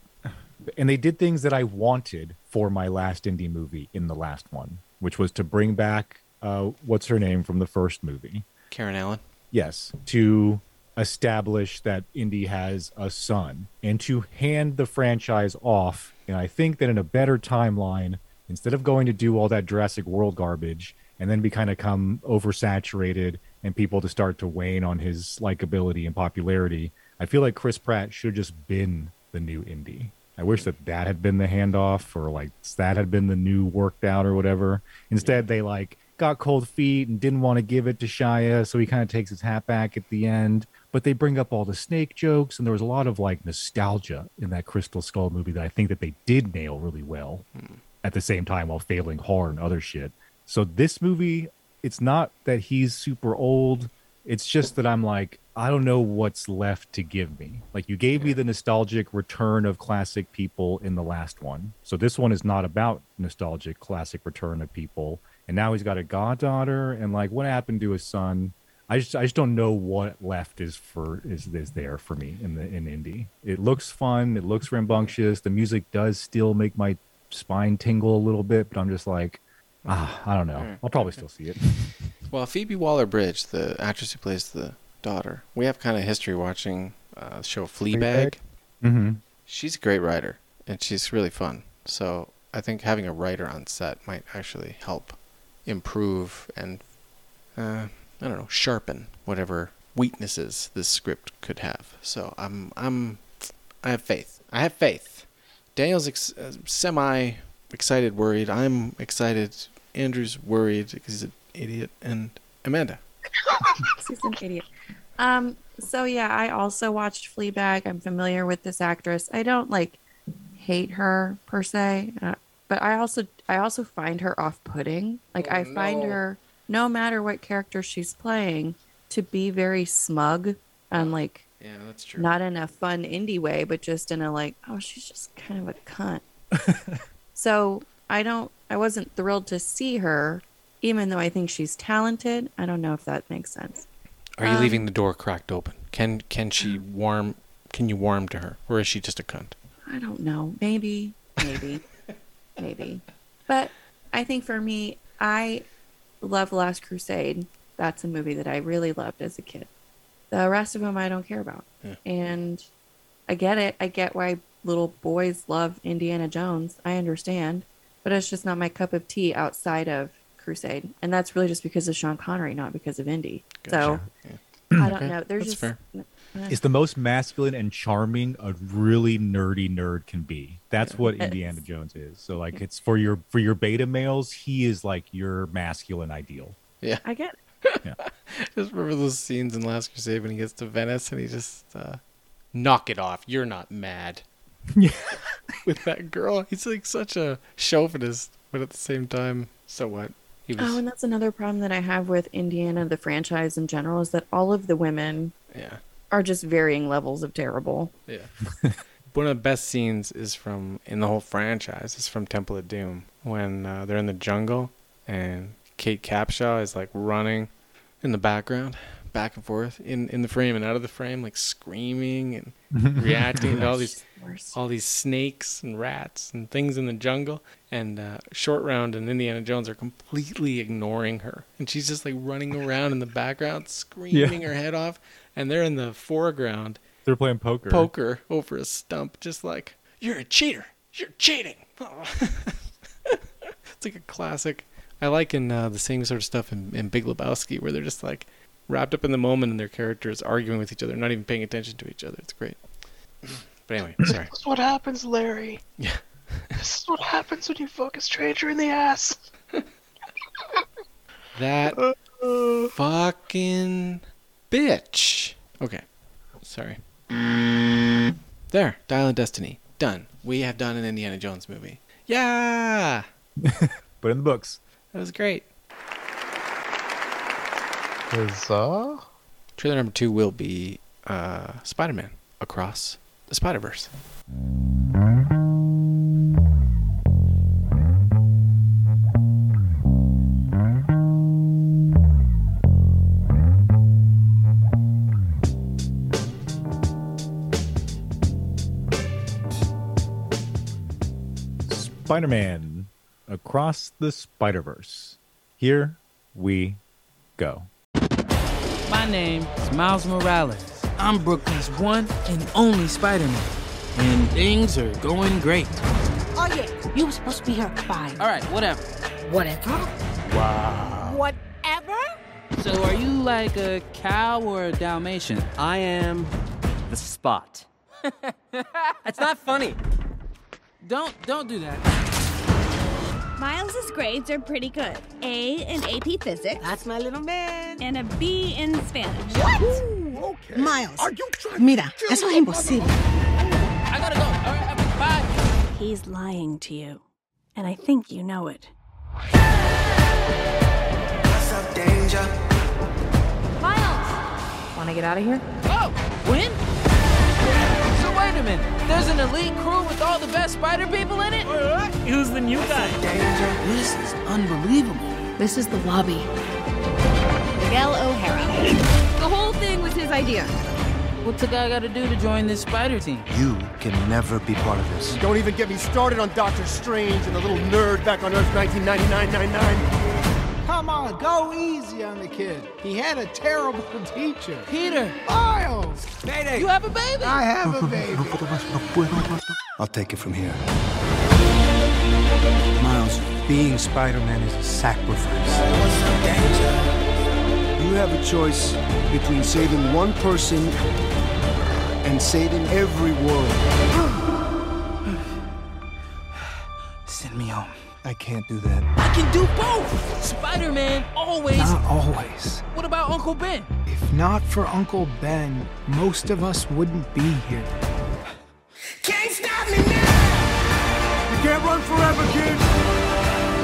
and they did things that I wanted for my last indie movie in the last one, which was to bring back uh, what's her name from the first movie. Karen Allen. Yes, to establish that Indy has a son and to hand the franchise off. And I think that in a better timeline, instead of going to do all that Jurassic World garbage and then be kind of come oversaturated and people to start to wane on his likability and popularity, I feel like Chris Pratt should have just been the new indie. I wish that that had been the handoff or like that had been the new worked out or whatever. Instead, they like got cold feet and didn't want to give it to Shia, so he kind of takes his hat back at the end. But they bring up all the snake jokes, and there was a lot of like nostalgia in that Crystal Skull movie that I think that they did nail really well. Hmm. At the same time, while failing hard and other shit. So this movie, it's not that he's super old. It's just that I'm like, I don't know what's left to give me. Like you gave me the nostalgic return of classic people in the last one. So this one is not about nostalgic classic return of people. And now he's got a goddaughter and like what happened to his son? I just I just don't know what left is for is is there for me in the in indie. It looks fun, it looks rambunctious. The music does still make my spine tingle a little bit, but I'm just like ah, I don't know. I'll probably still see it. [laughs] Well, Phoebe Waller Bridge, the actress who plays the daughter, we have kind of history watching uh, the show Fleabag. Mm-hmm. She's a great writer, and she's really fun. So I think having a writer on set might actually help improve and, uh, I don't know, sharpen whatever weaknesses this script could have. So I'm, I'm, I have faith. I have faith. Daniel's ex- uh, semi excited, worried. I'm excited. Andrew's worried because he's an idiot, and Amanda. [laughs] She's an idiot. Um. So yeah, I also watched Fleabag. I'm familiar with this actress. I don't like hate her per se, uh, but I also I also find her off-putting. Like I find no. her, no matter what character she's playing, to be very smug and like Yeah, that's true. not in a fun indie way, but just in a like, oh, she's just kind of a cunt. [laughs] so I don't, I wasn't thrilled to see her, even though I think she's talented. I don't know if that makes sense. Are you Um, leaving the door cracked open? Can can she warm? Can you warm to her, or is she just a cunt? I don't know. Maybe, maybe, [laughs] maybe. But I think for me, I love Last Crusade. That's a movie that I really loved as a kid. The rest of them I don't care about. Yeah. And I get it. I get why little boys love Indiana Jones. I understand. But it's just not my cup of tea outside of Crusade. And that's really just because of Sean Connery, not because of Indy. So I don't [clears throat] Okay, know. There's that's just fair. It's the most masculine and charming a really nerdy nerd can be. That's what It's- Indiana Jones is. So like it's for your for your beta males, he is like your masculine ideal. Yeah. I get it. [laughs] Yeah. Just remember those scenes in Last Crusade when he gets to Venice and he just uh, knock it off. You're not mad. Yeah. [laughs] [laughs] [laughs] With that girl, he's like such a chauvinist, but at the same time, so what? Was. Oh, and that's another problem that I have with Indiana, the franchise in general, is that all of the women yeah. are just varying levels of terrible. Yeah. [laughs] One of the best scenes is from in the whole franchise is from Temple of Doom when uh, they're in the jungle and Kate Capshaw is like running in the background, back and forth in in the frame and out of the frame, like screaming and [laughs] reacting to all these Worse. all these snakes and rats and things in the jungle. And uh, Short Round and Indiana Jones are completely ignoring her, and she's just like running around in the background, [laughs] screaming her head off. And they're in the foreground They're playing poker. poker over a stump, just like you're a cheater. You're cheating. [laughs] it's like a classic. I like in uh, the same sort of stuff in, in Big Lebowski, where they're just like wrapped up in the moment and their characters arguing with each other, not even paying attention to each other. It's great. [clears throat] But anyway, sorry. This is what happens, Larry. Yeah. [laughs] This is what happens when you fuck a stranger in the ass. [laughs] That fucking bitch. Okay. Sorry. There. Dial of Destiny. Done. We have done an Indiana Jones movie. Yeah. [laughs] Put in the books. That was great. Huzzah. Trailer number two will be uh, Spider Man Across the Spider Verse. Spider Man Across the Spider Verse. Here we go. My name is Miles Morales. I'm Brooklyn's one and only Spider-Man. And things are going great. Oh yeah, you were supposed to be here at five. All right, whatever. Whatever. Wow. Whatever. So are you like a cow or a Dalmatian? I am the spot. [laughs] It's not funny. Don't don't do that. Miles's grades are pretty good. A in AP Physics. That's my little man. And a B in Spanish. What? okay. Miles. Are you Mira, eso es imposible. I gotta go. All right, bye. He's lying to you. And I think you know it. Miles! Want to get out of here? Oh, when? So wait a minute. There's an elite crew with all the best spider people in it? Who's the new guy? This is unbelievable. This is the lobby. Miguel O'Hara. The whole thing was his idea. What's a guy gotta do to join this spider team? You can never be part of this. Don't even get me started on Doctor Strange and the little nerd back on Earth 1999-99. Come on, go easy on the kid. He had a terrible [laughs] teacher. Peter. Miles! Mayday. You have a baby? I have a baby. I'll take it from here. Miles, being Spider-Man is a sacrifice. You have a choice between saving one person and saving every world. [sighs] Send me home. I can't do that. I can do both. Spider-Man always. Not always. What about Uncle Ben? If not for Uncle Ben, most of us wouldn't be here. Can't stop me now! You can't run forever, kid!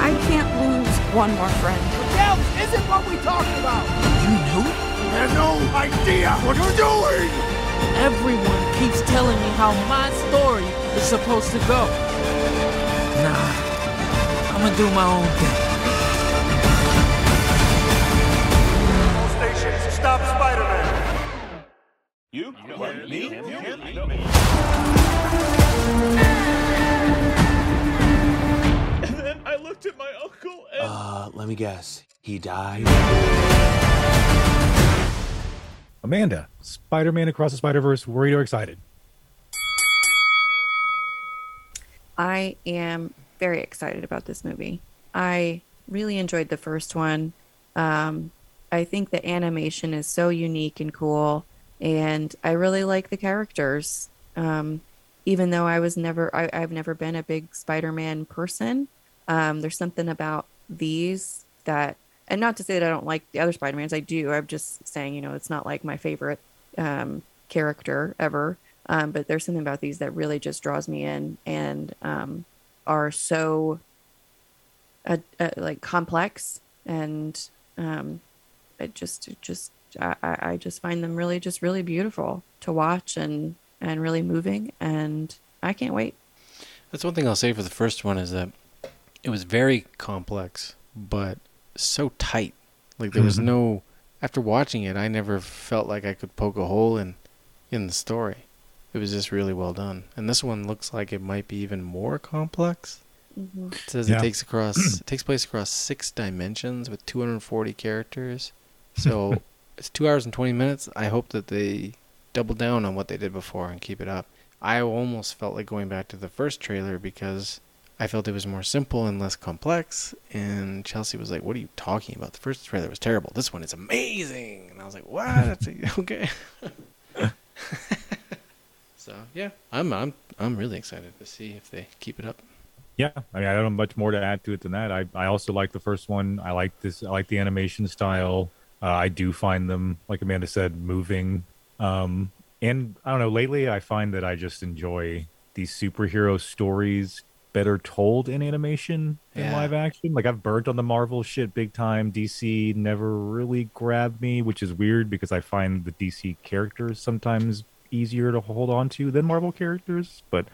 I can't lose one more friend. Miguel, this isn't what we talked about. You knew? There's no idea what you're doing! Everyone keeps telling me how my story is supposed to go. Nah, I'm gonna do my own thing. All stations, stop Spider-Man! You? What, me? And then I looked at my uncle and... Uh, let me guess. He died? Amanda, Spider Man Across the Spider Verse. Worried or excited? I am very excited about this movie. I really enjoyed the first one. Um, I think the animation is so unique and cool, and I really like the characters. Um, even though I was never, I, I've never been a big Spider-Man person. Um, there's something about these that, and not to say that I don't like the other Spider-Mans. I do. I'm just saying, you know, it's not like my favorite um, character ever. Um, but there's something about these that really just draws me in and um, are so uh, uh, like complex and um, it just it just I, I I just find them really just really beautiful to watch and and really moving and I can't wait. That's one thing I'll say for the first one is that it was very complex, but so tight. Like there was Mhm. no. After watching it, I never felt like I could poke a hole in in the story. It was just really well done. And this one looks like it might be even more complex. Mhm. It says Yeah. it takes across [clears throat] it takes place across six dimensions with 240 characters. [laughs] So it's two hours and 20 minutes. I hope that they double down on what they did before and keep it up. I almost felt like going back to the first trailer because I felt it was more simple and less complex. And Chelsea was like, "What are you talking about? The first trailer was terrible. This one is amazing." And I was like, "What? [laughs] That's [laughs] okay." So yeah, I'm I'm I'm really excited to see if they keep it up. Yeah, I mean, I don't have much more to add to it than that. I, I also like the first one. I like this. I like the animation style. Uh, I do find them, like Amanda said, moving. Um, and I don't know. Lately, I find that I just enjoy these superhero stories better told in animation in Yeah. live action. Like I've burnt on the Marvel shit big time. DC never really grabbed me, which is weird because I find the DC characters sometimes easier to hold on to than Marvel characters. But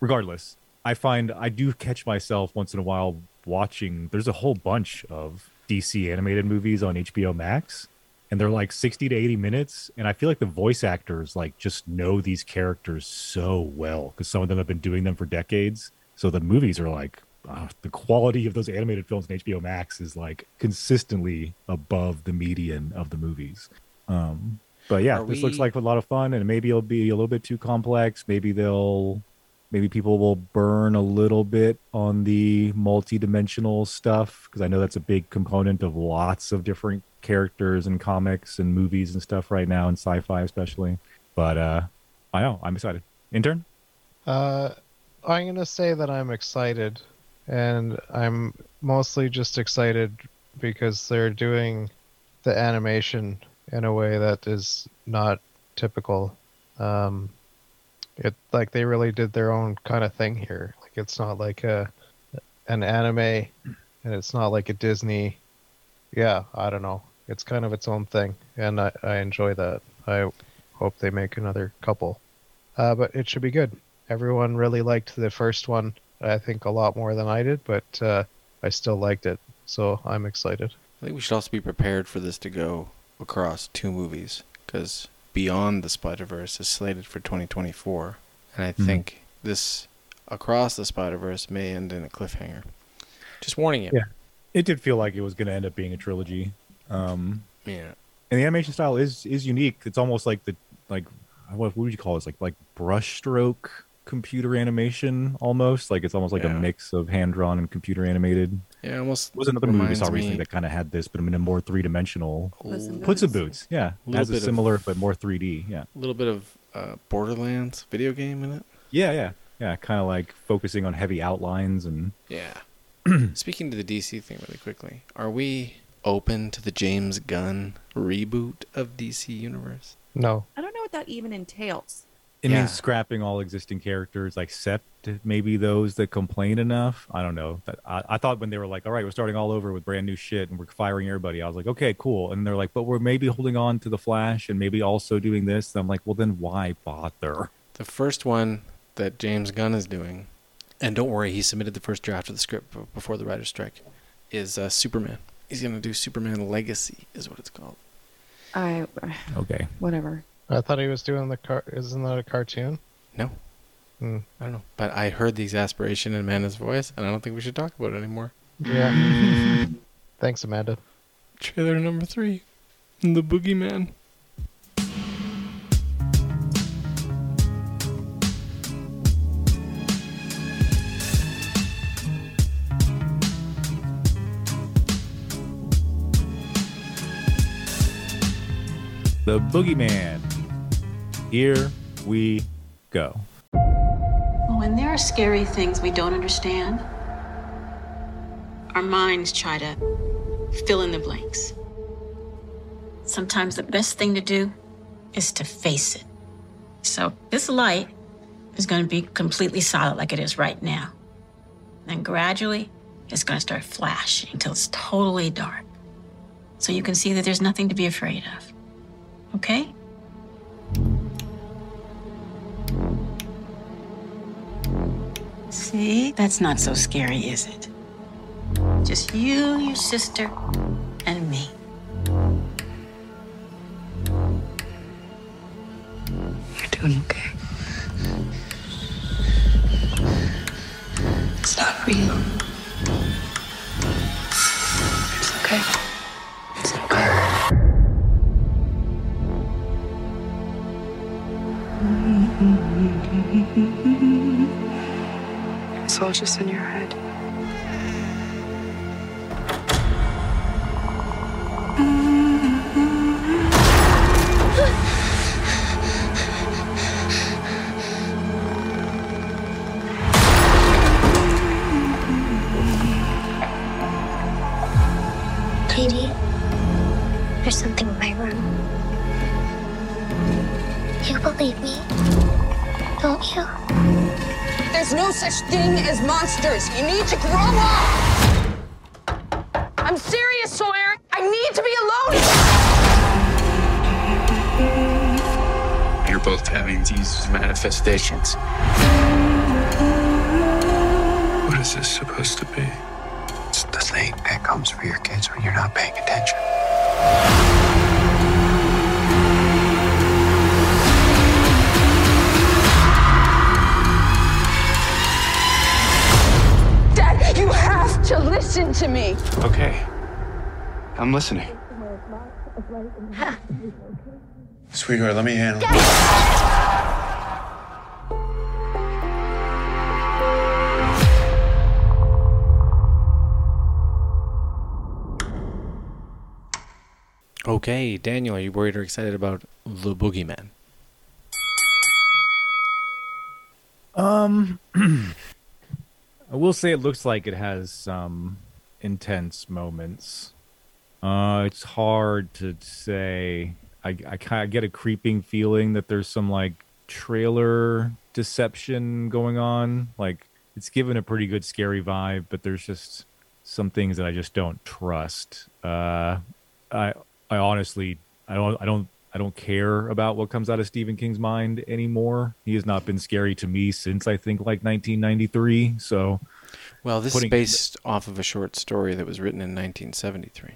regardless, I find I do catch myself once in a while watching. There's a whole bunch of DC animated movies on HBO Max, and they're like 60 to 80 minutes. And I feel like the voice actors like just know these characters so well because some of them have been doing them for decades. So the movies are like uh, the quality of those animated films on HBO Max is like consistently above the median of the movies. Um, but yeah, Are this looks like a lot of fun, and maybe it'll be a little bit too complex. Maybe they'll, maybe people will burn a little bit on the multi-dimensional stuff because I know that's a big component of lots of different characters and comics and movies and stuff right now, and sci-fi especially. But uh, I know I'm excited. Intern. Uh, I'm gonna say that I'm excited, and I'm mostly just excited because they're doing the animation in a way that is not typical. Um, it like they really did their own kind of thing here. Like it's not like a an anime, and it's not like a Disney. Yeah, I don't know. It's kind of its own thing, and I, I enjoy that. I hope they make another couple. Uh, but it should be good. Everyone really liked the first one. I think a lot more than I did, but uh, I still liked it. So I'm excited. I think we should also be prepared for this to go across two movies because Beyond the Spider Verse is slated for 2024, and I Mhm. think this Across the Spider Verse may end in a cliffhanger. Just warning you. Yeah, it did feel like it was going to end up being a trilogy. Um, Yeah. and the animation style is is unique. It's almost like the like what, what would you call it? It's like like brushstroke computer animation almost. Like it's almost like Yeah. a mix of hand drawn and computer animated. Yeah, almost There was another movie we saw recently me- that kind of had this, but in a more three dimensional. Puss in Puts in Boots. Boots, yeah, Little has a bit of- similar but more 3D. Yeah, A little bit of uh, Borderlands video game in it. yeah, yeah, yeah. Kind of like focusing on heavy outlines and Yeah. [clears throat] Speaking to the DC thing really quickly, are we open to the James Gunn reboot of DC Universe? No. I don't know what that even entails. It Yeah. means scrapping all existing characters, except maybe those that complain enough. I don't know. I, I thought when they were like, "All right, we're starting all over with brand new shit and we're firing everybody," I was like, "Okay, cool." And they're like, "But we're maybe holding on to the Flash and maybe also doing this." And I'm like, "Well, then why bother?" The first one that James Gunn is doing, and don't worry, he submitted the first draft of the script before the writer's strike, is uh, Superman. He's going to do Superman Legacy, is what it's called. I Okay. whatever. I thought he was doing the car. Isn't that a cartoon? No. Hmm. I don't know. But I heard the exasperation in Amanda's voice, and I don't think we should talk about it anymore. Yeah. Thanks, Amanda. Trailer number three The Boogeyman. The Boogeyman. Here we go. When there are scary things we don't understand, our minds try to fill in the blanks. Sometimes the best thing to do is to face it. So this light is going to be completely solid like it is right now. Then gradually, it's going to start flashing until it's totally dark. So you can see that there's nothing to be afraid of. Okay? See? That's not so scary, is it? Just you, your sister, and me. You're doing okay. It's not real. Monsters. You need to grow up. I'm serious, Sawyer. I need to be alone. You're both having these manifestations. I'm listening. [laughs] Sweetheart, let me handle it. Okay, Daniel, are you worried or excited about the Boogeyman? Um, [clears throat] I will say it looks like it has some intense moments. Uh, it's hard to say. I I kind of get a creeping feeling that there's some like trailer deception going on. Like it's given a pretty good scary vibe, but there's just some things that I just don't trust. Uh, I I honestly I don't I don't I don't care about what comes out of Stephen King's mind anymore. He has not been scary to me since I think like 1993. So, Well, this putting- is based off of a short story that was written in 1973.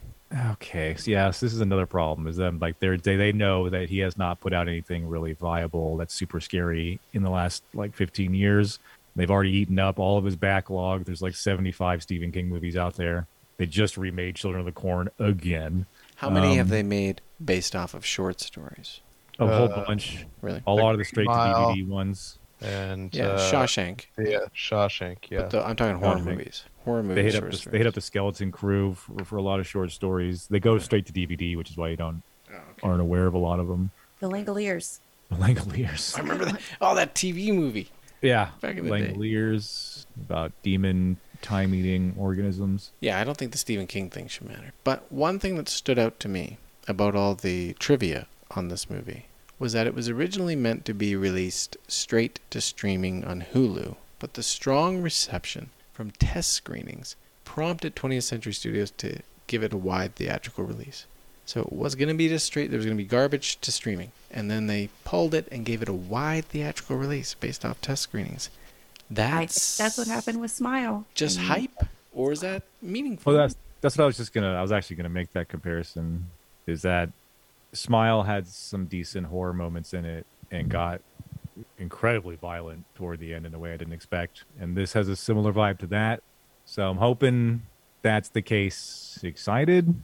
Okay, so yes, this is another problem. Is them like they're, they they know that he has not put out anything really viable that's super scary in the last like 15 years. They've already eaten up all of his backlog. There's like 75 Stephen King movies out there. They just remade Children of the Corn again. How many have Um, they made based off of short stories? A whole Uh, bunch. Really? A lot of the straight to DVD ones. And Yeah, uh, Shawshank. Yeah, Shawshank. Yeah. But the, I'm talking horror Shawshank. movies. Horror movies. They hit up the, they hit up the skeleton crew for, for a lot of short stories. They go straight to DVD, which is why you don't oh, aren't aware of a lot of them. The Langoliers. The Langoliers. I remember that. Oh, that TV movie. Yeah, Back in the day. Langoliers about demon time eating organisms. Yeah, I don't think the Stephen King thing should matter. But one thing that stood out to me about all the trivia on this movie was that it was originally meant to be released straight to streaming on Hulu, but the strong reception from test screenings prompted 20th Century Studios to give it a wide theatrical release. So it was going to be just straight, there was going to be garbage to streaming. And then they pulled it and gave it a wide theatrical release based off test screenings. That's think that's what happened with Smile. just I mean, hype? Or is that meaningful? Well, that's that's what I was just gonna. I was actually gonna make that comparison. Is that Smile had some decent horror moments in it and mm. got incredibly violent toward the end in a way I didn't expect, and this has a similar vibe to that. So I'm hoping that's the case. Excited?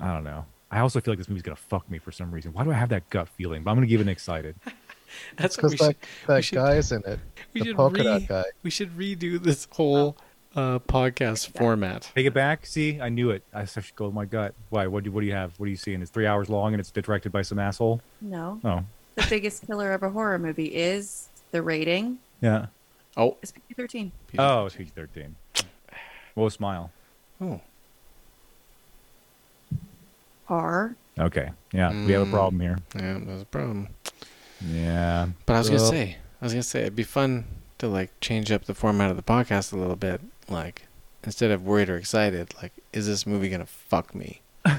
I don't know. I also feel like this movie's gonna fuck me for some reason. Why do I have that gut feeling? But I'm gonna give it an excited. [laughs] That's what because we that, should- that we should- guy's in it. [laughs] We the should polka re- dot guy. We should redo this whole uh, podcast format. Take it back. See, I knew it. I should go with my gut. Why? What do What do you have? What are you seeing? It's three hours long and it's directed by some asshole. No. Oh, The biggest killer of a horror movie is the rating. yeah. Oh, It's PG 13. Oh, it's PG thirteen. We'll smile. Oh. R. Okay. Yeah, we have a Mm. problem here. Yeah, there's a problem. Yeah. But I was gonna say, I was gonna say, it'd be fun to like change up the format of the podcast a little bit. Like instead of worried or excited, like, is this movie gonna fuck me? [laughs]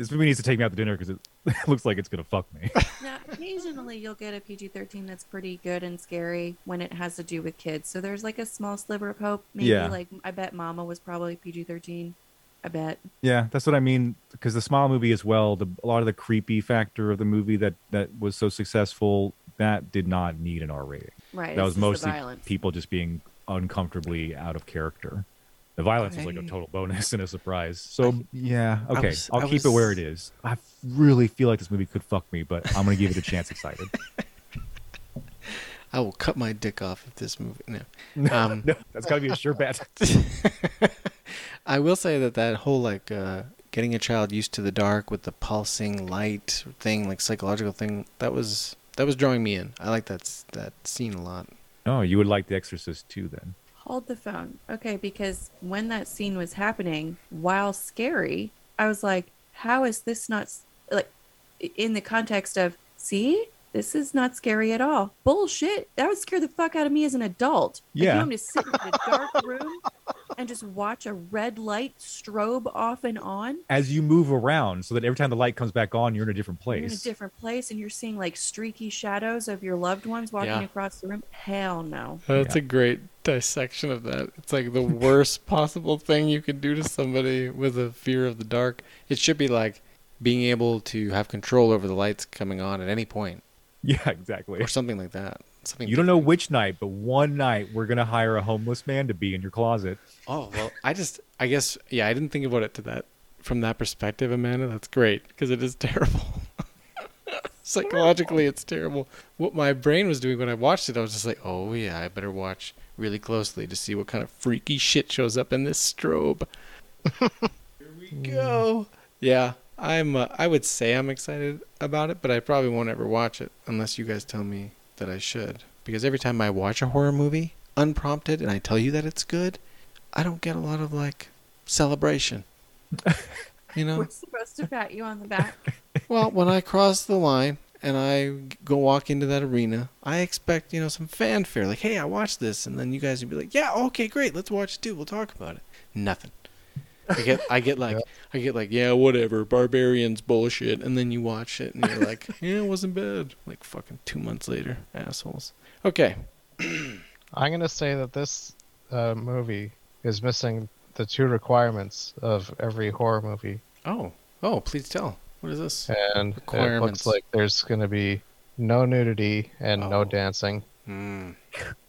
this movie needs to take me out to dinner because it [laughs] looks like it's gonna fuck me. [laughs] Now, occasionally you'll get a PG 13 that's pretty good and scary when it has to do with kids. So there's like a small sliver of hope. Maybe Yeah. like, I bet Mama was probably PG 13. I bet. yeah, that's what I mean. Because the smile movie as well, the a lot of the creepy factor of the movie that that was so successful that did not need an R rating. Right, That was mostly people just being uncomfortably out of character. The violence was like a total bonus [laughs] and a surprise. So yeah, okay, was- I'll I keep it where it is. I really feel like this movie could fuck me, but I'm gonna give it a chance. [laughs] Excited. I will cut my dick off if this movie. No, [laughs] um, no, that's gotta be a sure bet. I will say that that whole like uh, getting a child used to the dark with the pulsing light thing, like psychological thing, that was that was drawing me in. I like that that scene a lot. Oh, you would like The Exorcist too, then? Hold the phone. Okay, because when that scene was happening, while scary, I was like, how is this not like in the context of see, this is not scary at all. Bullshit. That would scare the fuck out of me as an adult. Like, Yeah. You want me to sit in a dark room and just watch a red light strobe off and on? As you move around, so that every time the light comes back on, you're in a different You're in a different place and you're seeing like streaky shadows of your loved ones walking Yeah. across the room. Hell no. That's a great dissection of that. It's like the worst [laughs] possible thing you could do to somebody with a fear of the dark. It should be like being able to have control over the lights coming on at any point, [laughs] Yeah, exactly. or something like that. Something You don't know which night, but one night we're gonna hire a homeless man to be in your closet. Oh well, I just, I guess, yeah, I didn't think about it to that from that perspective, Amanda. That's great because it is [laughs] terrible. Psychologically, it's terrible. What my brain was doing when I watched it, I was just like, oh yeah, I better watch really closely to see what kind of freaky shit shows up in this strobe. [laughs] Here we go. Yeah, I'm. Uh, I would say I'm excited about it, but I probably won't ever watch it unless you guys tell me that I should. Because every time I watch a horror movie unprompted and I tell you that it's good, I don't get a lot of like celebration. [laughs] you know? We're supposed to pat you on the back. [laughs] Well, when I cross the line and I go walk into that arena, I expect, you know, some fanfare. Like, hey, I watched this. And then you guys would be like, yeah, okay, great. Let's watch it too. We'll talk about it. Nothing. I get, I get like, [laughs] I get like, yeah, whatever, barbarians bullshit, and then you watch it and you're like, [laughs] yeah, it wasn't bad. Like fucking two months later, assholes. Okay, [clears throat] I'm gonna say that this uh, movie is missing the two requirements of every horror movie, Oh, oh, please tell. What is this? and it looks like there's gonna be no nudity and Oh. no dancing. Hmm.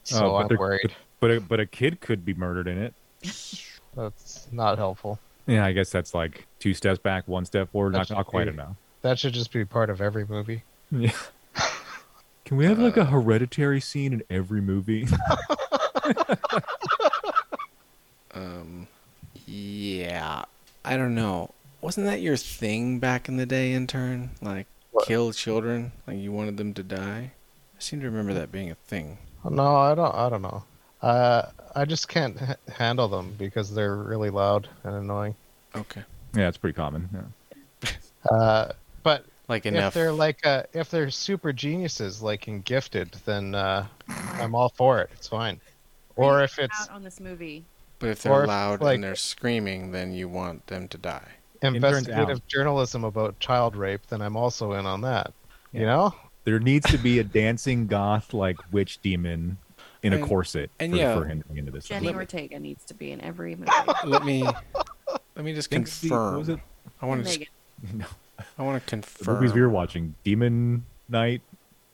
So Oh, I'm there- worried. But a, but a kid could be murdered in it. That's not helpful. Yeah, I guess that's like two steps back, one step forward. That Not, not quite be- enough. That should just be part of every movie. Yeah. [laughs] Can we have like a hereditary scene in every movie? [laughs] Um, yeah, I don't know. Wasn't that your thing back in the day, intern? Like kill children, like you wanted them to die. I seem to remember that being a thing. No, I don't. I don't know. Uh, I just can't h- handle them because they're really loud and annoying. Okay. yeah, it's pretty common. Yeah. [laughs] Uh, but Like enough. if they're like uh, if they're super geniuses like in Gifted, then uh, I'm all for it. It's fine. Or if it's out on this movie. But if they're if, loud like- and they're screaming, then you want them to die. Investigative journalism about child rape, then I'm also in on that. You know? There needs to be a [laughs] dancing goth like witch demon in a corset and for, yeah. for him to be into this. Jenna Let- Ortega needs to be in every movie. Let me [laughs] let me just confirm. what was it? I want to. Megan. [laughs] No. I want to The confirm. movies we were watching, Demon Night,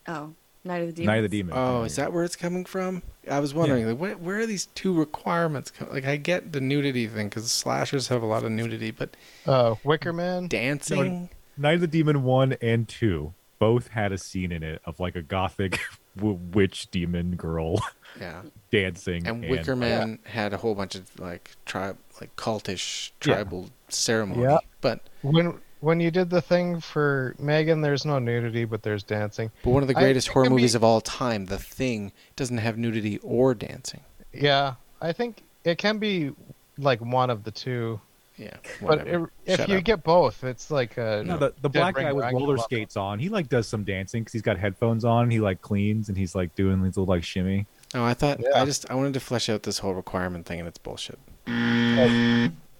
Oh, Night of the Demons. Night of the Demon. Oh, is that where it's coming from? I was wondering, like, where, where are these two requirements? Co- like, I get the nudity thing because slashers have a lot of nudity, but Uh, Wicker Man. dancing. Night of the Demon one and two both had a scene in it of like a gothic [laughs] w- witch demon girl [laughs] Yeah. dancing. And Wicker Man had a whole bunch of like tribe, like cultish Yeah. tribal ceremony. Yeah. But When when you did the thing for Megan, there's no nudity, but there's dancing. but one of the greatest it horror can be- movies of all time, The Thing, doesn't have nudity or dancing. Yeah, I think it can be like one of the two. Yeah. But it, if Shut you up. get both, it's like a No, the, the black guy with roller skates on, he like does some dancing because he's got headphones on. He like cleans and he's like doing these little like shimmy. Oh, I thought I just I wanted to flesh out this whole requirement thing, and it's bullshit.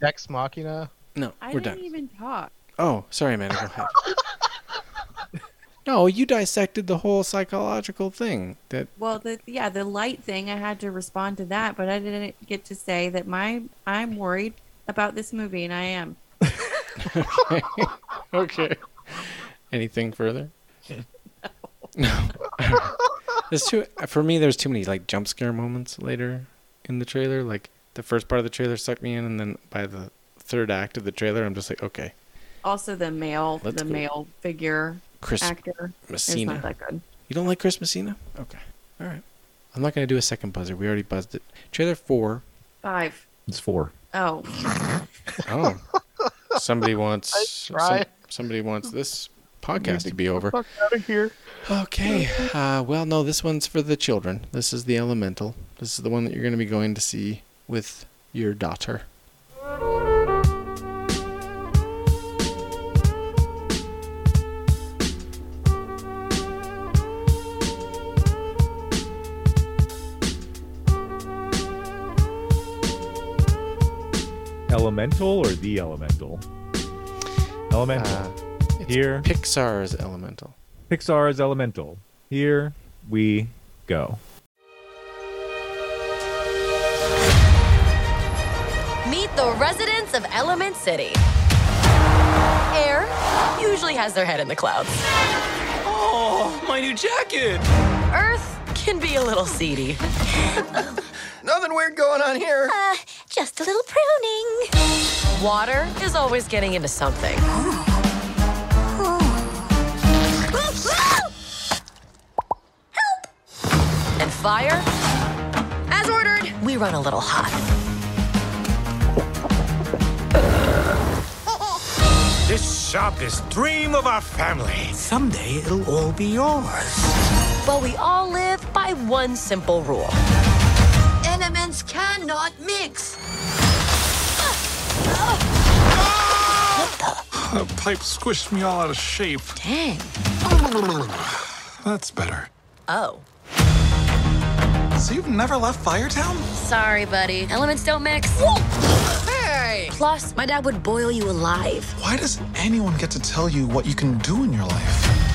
Ex Machina. No, I we're didn't done. even talk. Oh, sorry, man. Go ahead. no, you dissected the whole psychological thing. That Well, the yeah, the light thing. I had to respond to that, but I didn't get to say that my I'm worried about this movie, and I am. [laughs] okay. Anything further? [laughs] No. [laughs] there's too for me. There's too many like jump scare moments later in the trailer. Like the first part of the trailer sucked me in, and then by the third act of the trailer, I'm just like, okay, Also, the male, Let's the go. male figure Chris actor is Messina. not that good. You don't like Chris Messina? Okay, all right. I'm not gonna do a second buzzer. We already buzzed it. Trailer four. Five. It's four. Oh, [laughs] Oh, somebody wants some- somebody wants this podcast to be over. Fuck out of here. Okay. Uh, well, no, this one's for the children. This is the Elemental. This is the one that you're going to be going to see with your daughter. Elemental or the Elemental? Elemental. Uh, it's Here. Pixar's Elemental. Pixar's Elemental. Here we go. Meet the residents of Element City. Air usually has their head in the clouds. Oh, my new jacket! Earth can be a little seedy. [laughs] Nothing weird going on here. Uh, just a little pruning. Water is always getting into something. Help! And fire? As ordered, we run a little hot. This shop is dream of our family. Someday it'll all be yours. But we all live by one simple rule. Elements cannot mix. That pipe squished me all out of shape. Dang. That's better. Oh. So you've never left Firetown? Sorry, buddy. Elements don't mix. Hey! Plus, my dad would boil you alive. Why does anyone get to tell you what you can do in your life?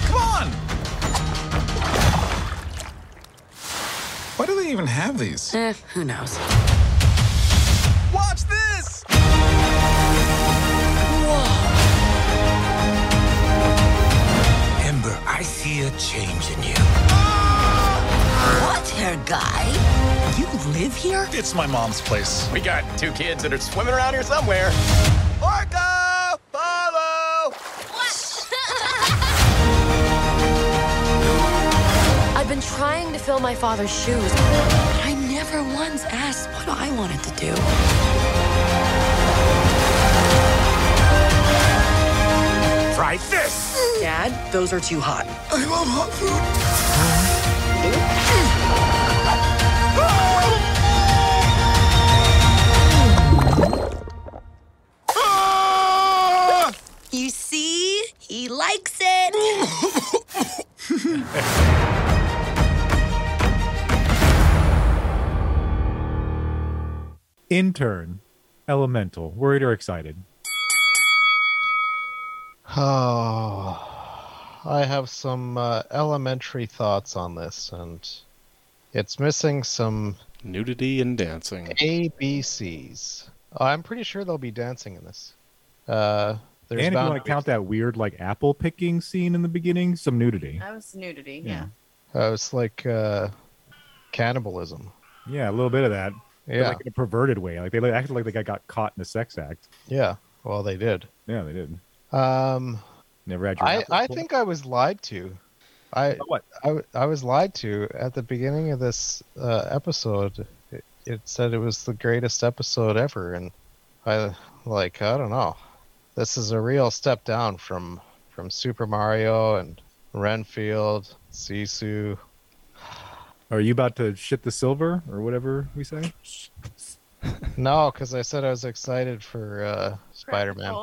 Why do they even have these? Eh, who knows? Watch this! Ember, I see a change in you. What, hair guy? You live here? It's my mom's place. We got two kids that are swimming around here somewhere. Orca! I've been trying to fill my father's shoes, but I never once asked what I wanted to do. Try this! Dad, those are too hot. I love hot food. You see? He likes it. [laughs] Intern. Elemental. Worried or excited? Oh, I have some uh, elementary thoughts on this, and it's missing some Nudity and dancing. ABCs. I'm pretty sure there'll be dancing in this. Uh, there's and if you want to to count that weird like apple picking scene in the beginning, some nudity. That was nudity. Yeah. be- uh, it's like uh, cannibalism. Yeah, a little bit of that. Yeah. like in a perverted way. Like they acted like the guy got caught in a sex act. Yeah, well, they did. Yeah, they did. Um, Never had your I, I think I was lied to. I what? I, I was lied to at the beginning of this uh, episode. It, it said it was the greatest episode ever, and I like I don't know. This is a real step down from from Super Mario and Renfield, Sisu. Are you about to shit the silver or whatever we say? [laughs] No, because I said I was excited for uh, Spider-Man.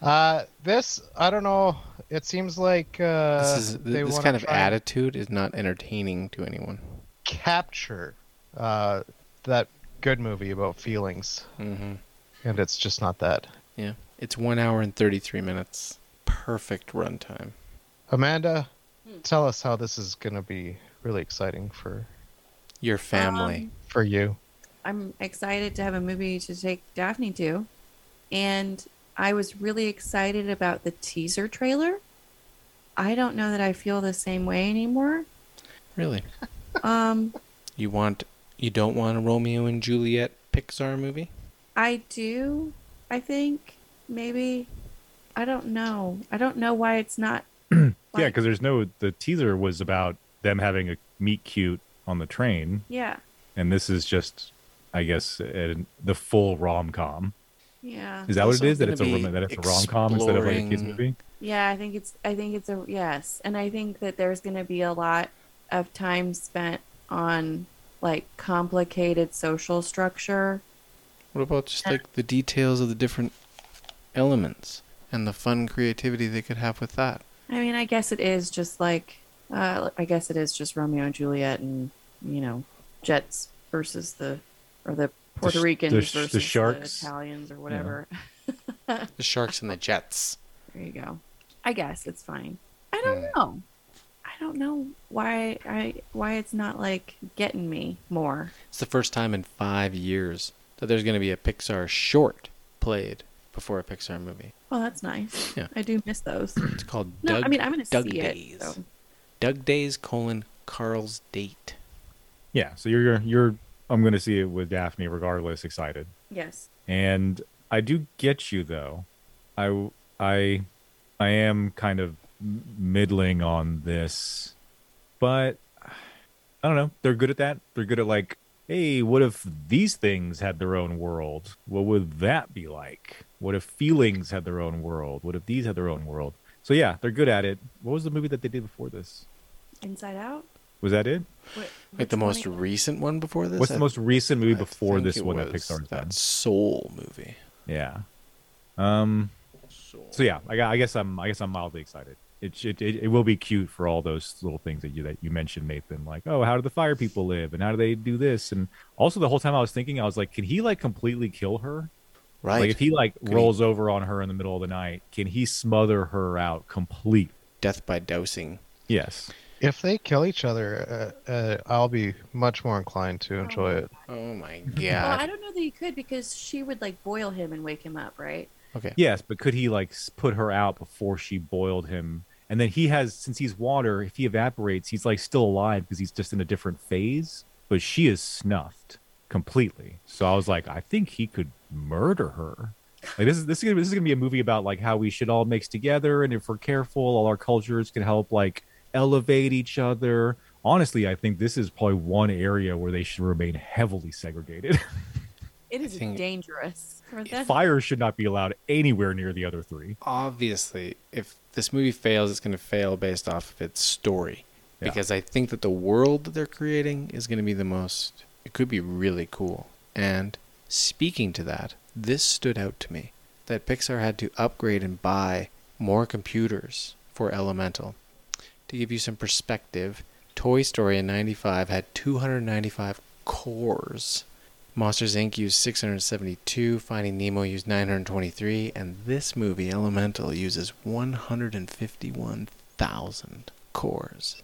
Uh, this I don't know. It seems like uh, This is they this kind of attitude is not entertaining to anyone. capture uh, that good movie about feelings, hmm and it's just not that. Yeah, it's one hour and thirty three minutes. Perfect runtime. Amanda, tell us how this is gonna be really exciting for Your family. Um, for you. I'm excited to have a movie to take Daphne to. And I was really excited about the teaser trailer. I don't know that I feel the same way anymore. really? [laughs] Um, You want you don't want a Romeo and Juliet Pixar movie? I do, I think, maybe. I don't know. I don't know why it's not. [clears throat] yeah, because there's no. The teaser was about them having a meet cute on the train, Yeah. and this is just, I guess, uh, the full rom com. Yeah. Is that what it Also? That it's a rom- that it's a rom com instead of like a kids movie? Yeah, I think it's I think it's a yes. And I think that there's going to be a lot of time spent on like complicated social structure. What about just like the details of the different elements and the fun creativity they could have with that? I mean, I guess it is just like uh I guess it is just Romeo and Juliet and, you know, Jets versus the or the Puerto sh- Ricans the sh- the versus Sharks? Italians or whatever. [laughs] The Sharks and the Jets. There you go. I guess it's fine. I don't Hmm. know. I don't know why I why it's not like getting me more. It's the first time in five years that there's going to be a Pixar short played before a Pixar movie. Well, that's nice. Yeah. I do miss those. It's called No, Dug. I mean I'm gonna Dug see Days. it. So. Dug Days colon Carl's date. Yeah, so you're you're I'm going to see it with Daphne regardless excited. Yes. And I do get you though. I I I am kind of middling on this, but I don't know. They're good at that. They're good at like, hey, what if these things had their own world? What would that be like? What if feelings had their own world? What if these had their own world? So yeah, they're good at it. What was the movie that they did before this? Inside Out. Was that it? What, Like the most recent one before this? What's the most recent movie I before this one that was Pixar's that done? Soul movie. Yeah. Um. So yeah, I, I guess I'm I guess I'm mildly excited. It, it it it will be cute for all those little things that you that you mentioned, Nathan. Like, oh, how do the fire people live, and how do they do this? And also, the whole time I was thinking, I was like, can he like completely kill her? Right. Like, if he like Could he- rolls over on her in the middle of the night, can he smother her out complete? Death by dousing. Yes. If they kill each other, uh, uh, I'll be much more inclined to enjoy it. Oh my Well, I god. don't know that you could because she would like boil him and wake him up, right? Okay. Yes, but could he like s- put her out before she boiled him? And then he has, since he's water, if he evaporates, he's like still alive because he's just in a different phase. But she is snuffed completely. So I was like, I think he could murder her. Like this is this is gonna, this is gonna be a movie about like how we should all mix together, and if we're careful, all our cultures can help like elevate each other. Honestly, I think this is probably one area where they should remain heavily segregated. [laughs] It is think- dangerous. Fire should not be allowed anywhere near the other three. Obviously, if this movie fails, it's going to fail based off of its story. Yeah. Because I think that the world that they're creating is going to be the most. It could be really cool. And speaking to that, this stood out to me that Pixar had to upgrade and buy more computers for Elemental. To give you some perspective, Toy Story in 95 had 295 cores. Monsters Inc. used 672, Finding Nemo used 923, and this movie, Elemental, uses 151,000 cores.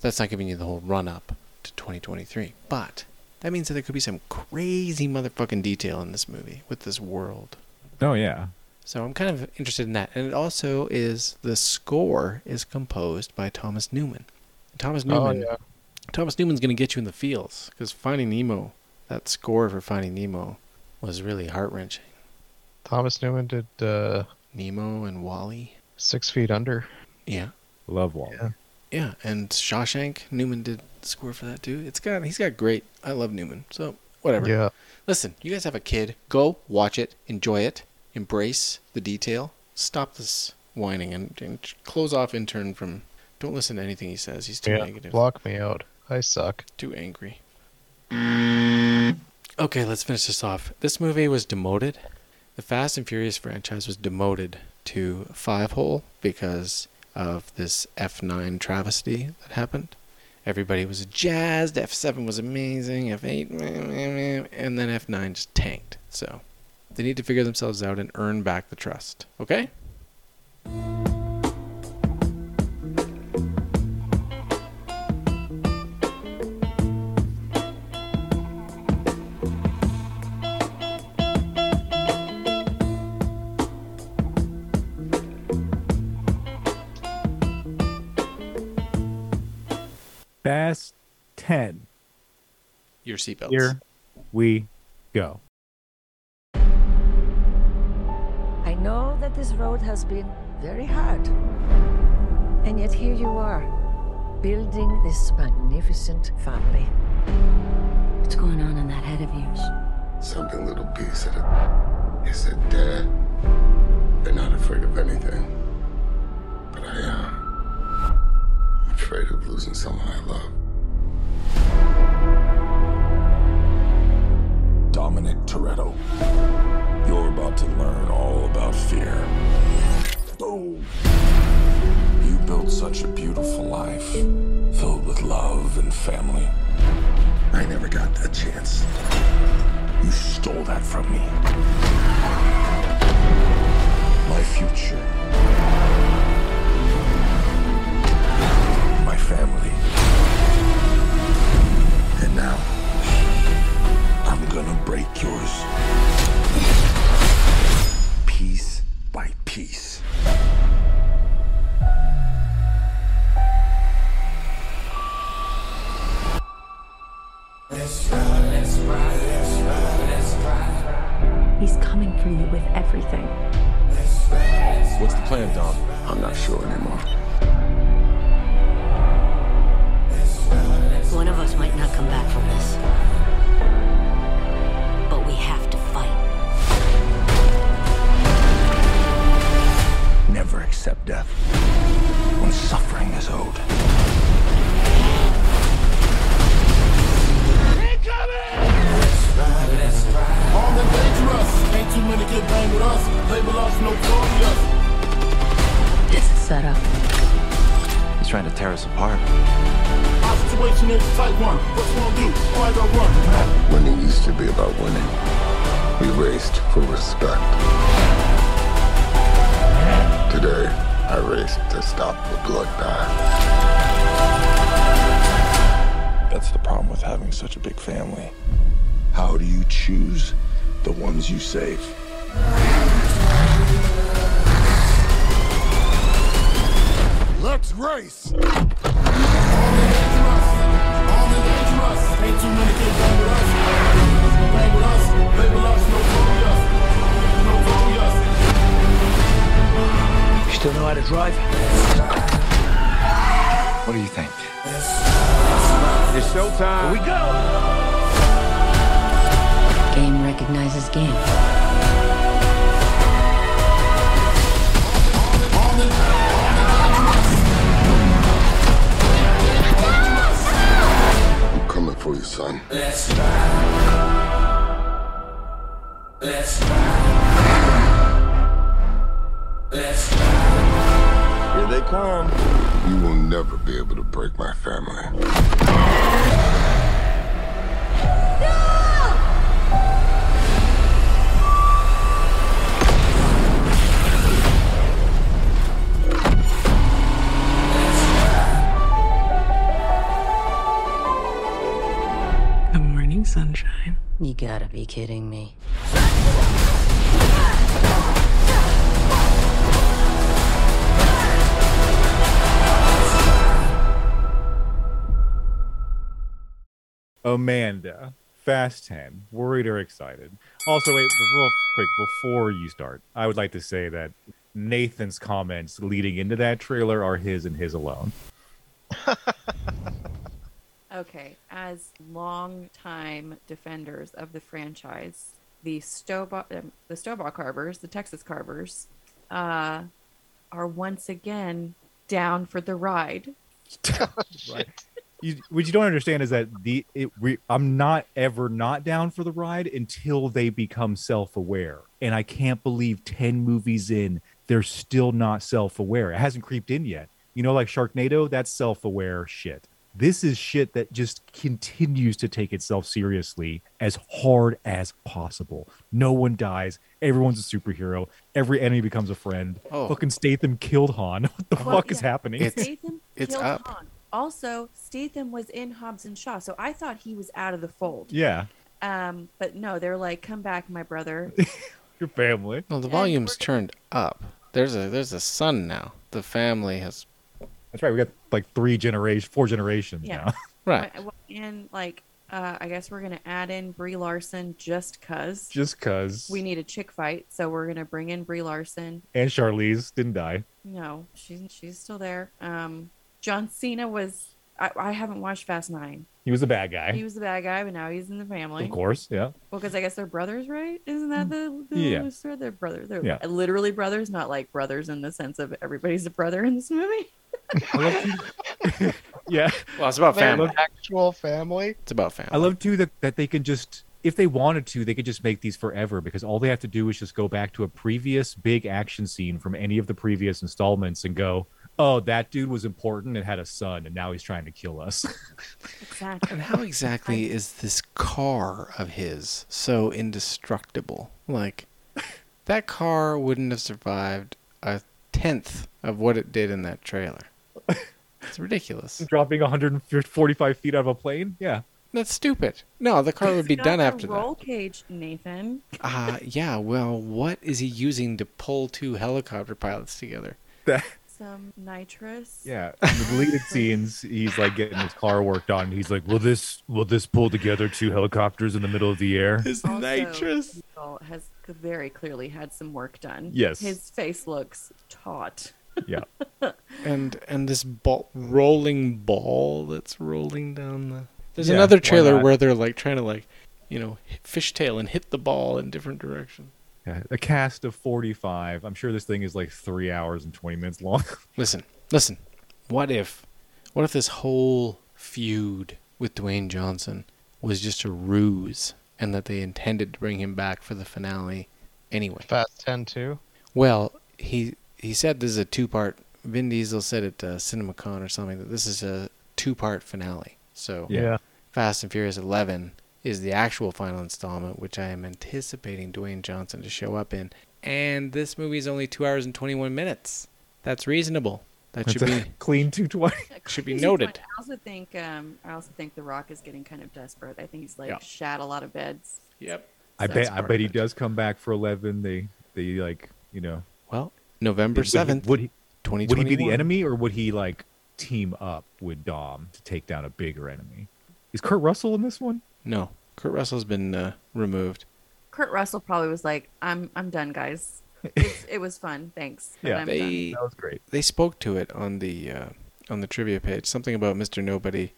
That's not giving you the whole run up to 2023, but that means that there could be some crazy motherfucking detail in this movie with this world. Oh yeah. So I'm kind of interested in that. And it also is the score is composed by Thomas Newman. Thomas Oh, Newman. yeah. Thomas Newman's going to get you in the feels because Finding Nemo, that score for Finding Nemo was really heart wrenching. Thomas Newman did uh, Nemo and WALL-E. Six Feet Under. Yeah. Love WALL-E. Yeah. Yeah, and Shawshank Newman did the score for that too. It's got he's got great. I love Newman. So whatever. Yeah. Listen, you guys have a kid. Go watch it, enjoy it, embrace the detail. Stop this whining and, and close off intern from. Don't listen to anything he says. He's too Yeah. negative. Block me out. I suck. Too angry. Okay, let's finish this off. This movie was demoted. The Fast and Furious franchise was demoted to five hole because of this F9 travesty that happened. Everybody was jazzed. F7 was amazing. F8, meh, meh, meh, and then F9 just tanked. So they need to figure themselves out and earn back the trust. Okay? Fast 10. Your seatbelts. Here we go. This road has been very hard. And yet here you are, building this magnificent family. What's going on in that head of yours? Something little B said it. He said, Dad, you're not afraid of anything. But I am. I'm afraid of losing someone I love. Dominic Toretto. About to learn all about fear. Boom! You built such a beautiful life, filled with love and family. I never got that chance. You stole that from me. My future. My family. And now, I'm gonna break yours. Piece by piece. He's coming for you with everything. What's the plan, Dom? I'm not sure anymore. Fast 10, worried or excited? Also, wait, real quick, before you start, I would like to say that Nathan's comments leading into that trailer are his and his alone. [laughs] Okay, as long-time defenders of the franchise, the Stobart, um, the Stobart Carvers, the Texas Carvers, uh, are once again down for the ride. [laughs] Right. You, what you don't understand is that the it, we, I'm not ever not down for the ride until they become self-aware, and I can't believe ten movies in they're still not self-aware. It hasn't creeped in yet. You know, like Sharknado, that's self-aware shit. This is shit that just continues to take itself seriously as hard as possible. No one dies. Everyone's a superhero. Every enemy becomes a friend. Oh. Fucking Statham killed Han. [laughs] What the Well, fuck is yeah, happening? Statham it's killed up. Han. Also, Statham was in Hobbs and Shaw, so I thought he was out of the fold. yeah, Um, but no, they're like, "Come back, my brother." [laughs] your family. Well, the volume's turned up. There's a there's a son now. The family has That's right. We got like three generations, four generations Yeah. now. [laughs] right. And like, uh, I guess we're gonna add in Brie Larson just cause Just cause. we need a chick fight, so we're gonna bring in Brie Larson. and Charlize didn't die. No, she's she's still there. Um, John Cena was. I, I haven't watched Fast Nine. He was a bad guy. He was the bad guy, but now he's in the family. Of course, yeah. Well, because I guess they're brothers, right? Isn't that the, the Yeah. loose? They're brothers. They're Yeah. literally brothers, not like brothers in the sense of everybody's a brother in this movie. [laughs] Yeah. Well, it's about Their family. actual family. It's about family. I love too that, that they can just if they wanted to, they could just make these forever because all they have to do is just go back to a previous big action scene from any of the previous installments and go, oh, that dude was important and had a son, and now he's trying to kill us. [laughs] Exactly. And how exactly is this car of his so indestructible? Like, that car wouldn't have survived a tenth of what it did in that trailer. It's ridiculous. [laughs] Dropping 145 feet out of a plane? Yeah. That's stupid. No, the car would be done the after that. roll cage, Nathan. Uh, yeah, well, what is he using to pull two helicopter pilots together? Some nitrous. Yeah, in the deleted [laughs] scenes, he's like getting his car worked on. He's like, "Will this will this pull together two helicopters in the middle of the air?" Also, nitrous has very clearly had some work done. Yes. His face looks taut. Yeah. [laughs] and and this ball rolling ball that's rolling down the. There's Yeah, another trailer where they're like trying to like, you know, fishtail and hit the ball in different directions. Yeah, a cast of 45. I'm sure this thing is like three hours and 20 minutes long. [laughs] Listen, listen. What if, what if this whole feud with Dwayne Johnson was just a ruse, and that they intended to bring him back for the finale anyway? Fast 10 too. Well, he he said this is a two part. Vin Diesel said at uh, CinemaCon or something that this is a two part finale. So Yeah. Fast and Furious 11 is the actual final installment, which I am anticipating Dwayne Johnson to show up in. And this movie is only two hours and 21 minutes. That's reasonable. That should That's be a clean 220. [laughs] should be noted. I also think um, I also think The Rock is getting kind of desperate. I think he's like Yeah. shat a lot of beds. Yep. I That's bet I bet he does come back for 11. They they like you know. Well, November would he- 7th, Would he would he be the enemy or would he like team up with Dom to take down a bigger enemy? Is Kurt Russell in this one? No, Kurt Russell's been uh, removed. Kurt Russell probably was like, "I'm I'm done, guys. It's, it was fun. Thanks. [laughs] but I'm done." they That was great. they spoke to it on the uh, on the trivia page. Something about Mister Nobody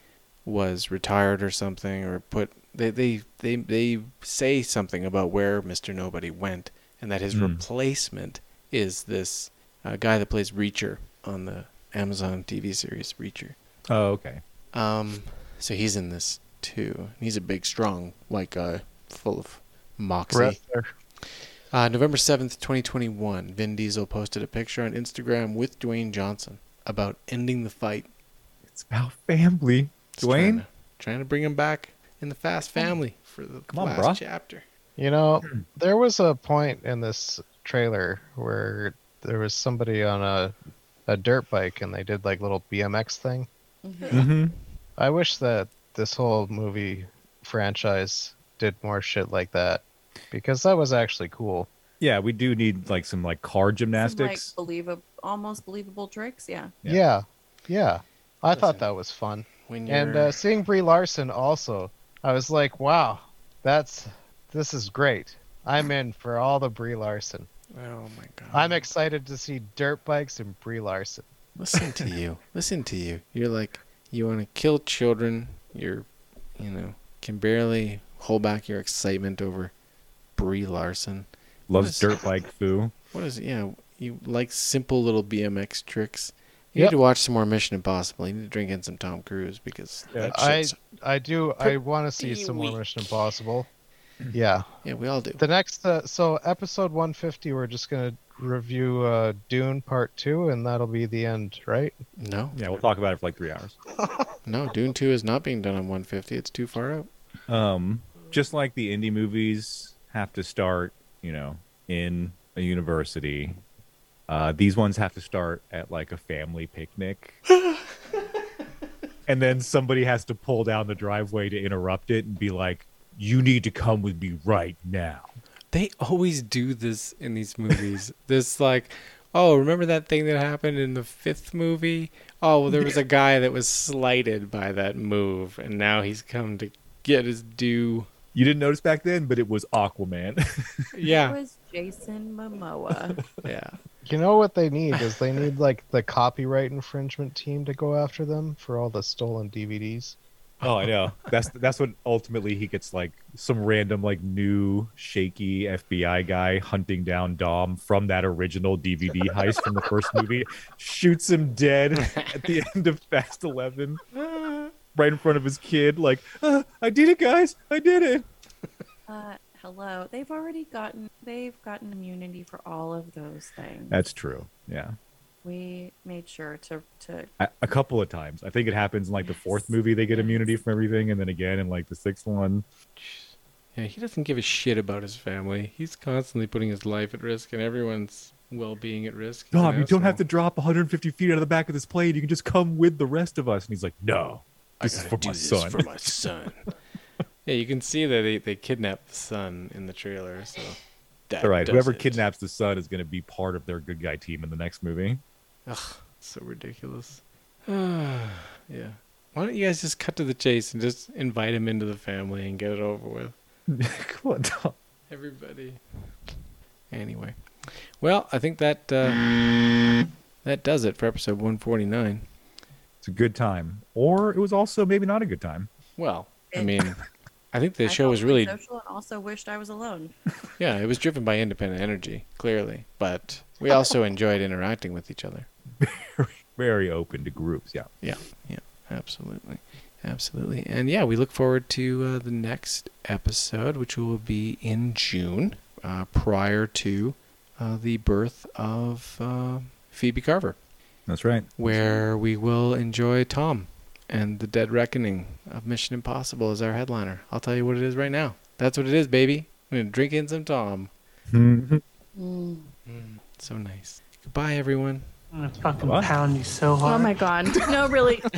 was retired or something, or put they they they they say something about where Mister Nobody went, and that his Hmm. replacement is this uh, guy that plays Reacher on the Amazon TV series Reacher. Oh, okay. Um, so he's in this too. He's a big, strong white guy, full of moxie. Wrestler. Uh, November 7th, 2021, Vin Diesel posted a picture on Instagram with Dwayne Johnson about ending the fight. It's about family. He's trying Dwayne, to, trying to bring him back in the Fast family for the Come on, last brah. chapter. You know, there was a point in this trailer where there was somebody on a a dirt bike and they did like little BMX thing. Mhm. I wish that this whole movie franchise did more shit like that because that was actually cool. yeah, we do need like some like car Some, like gymnastics. believable, almost believable tricks. Yeah. Yeah. Yeah. Yeah. I Listen, thought that was fun. When And uh, seeing Brie Larson also, I was like, wow, that's this is great. I'm in for all the Brie Larson. oh my god! I'm excited to see dirt bikes and Brie Larson. Listen to you. Listen to you. You're like you want to kill children. You're, you know, can barely hold back your excitement over Brie Larson. Loves What is- dirt bike foo. [laughs] What is yeah? You like simple little BMX tricks. You Yep. need to watch some more Mission Impossible. You need to drink in some Tom Cruise because Yeah, I I do I want to see pretty some more. Mission Impossible. [clears throat] Yeah. yeah, we all do. The next uh, so episode 150 we're just going to review uh, Dune part 2 and that'll be the end, right? No, Yeah, we'll talk about it for like three hours. [laughs] no, Dune Two is not being done on 150. It's too far out. Um, just like the indie movies have to start, you know, in a university. Uh, these ones have to start at like a family picnic. [laughs] and then somebody has to pull down the driveway to interrupt it and be like, "You need to come with me right now." They always do this in these movies. [laughs] this like, oh, remember that thing that happened in the fifth movie? Oh, well, there was a guy that was slighted by that move, and now he's come to get his due. You didn't notice back then, but it was Aquaman. [laughs] yeah, It Yeah, was Jason Momoa. [laughs] yeah. You know what they need is they need like the copyright infringement team to go after them for all the stolen DVDs. Oh, I know. That's that's what ultimately he gets like some random like new shaky FBI guy hunting down Dom from that original DVD heist from the first movie, shoots him dead at the end of Fast Eleven, right in front of his kid. Like, "Ah, I did it, guys! I did it. uh, hello. They've already gotten they've gotten immunity for all of those things. That's true. Yeah. We made sure to to A, a couple of times. I think it happens in like the fourth movie they get immunity from everything, and then again in like the sixth one. Yeah, he doesn't give a shit about his family. He's constantly putting his life at risk and everyone's well-being at risk. He's Dom, you don't have to drop 150 feet out of the back of this plane. You can just come with the rest of us. And he's like, No, I this is gotta for do my this son. for my son. [laughs] yeah, you can see that they, they kidnapped the son in the trailer. So that All right, does whoever it. kidnaps the son is going to be part of their good guy team in the next movie. Ugh, so ridiculous. [sighs] yeah. Why don't you guys just cut to the chase and just invite him into the family and get it over with? [laughs] Come on, Dom. Everybody. Anyway, well, I think that uh, that does it for episode 149. It's a good time, or it was also maybe not a good time. Well, I mean, [laughs] I think the I show was really really social and also wished I was alone. [laughs] yeah, it was driven by independent energy, clearly, but we also enjoyed interacting with each other. Very [laughs] very open to groups. Yeah. Yeah, yeah, absolutely, absolutely, and yeah, we look forward to uh, the next episode, which will be in June, uh, prior to uh, the birth of uh, Phoebe Carver, That's right. where we will enjoy Tom and the Dead Reckoning of Mission Impossible as our headliner. I'll tell you what it is right now. That's what it is, baby. I'm gonna drink in some Tom. Mhm. [laughs] Mm, so nice. Goodbye, everyone. I'm gonna fucking What? pound you so hard. Oh my god. No, really. [laughs]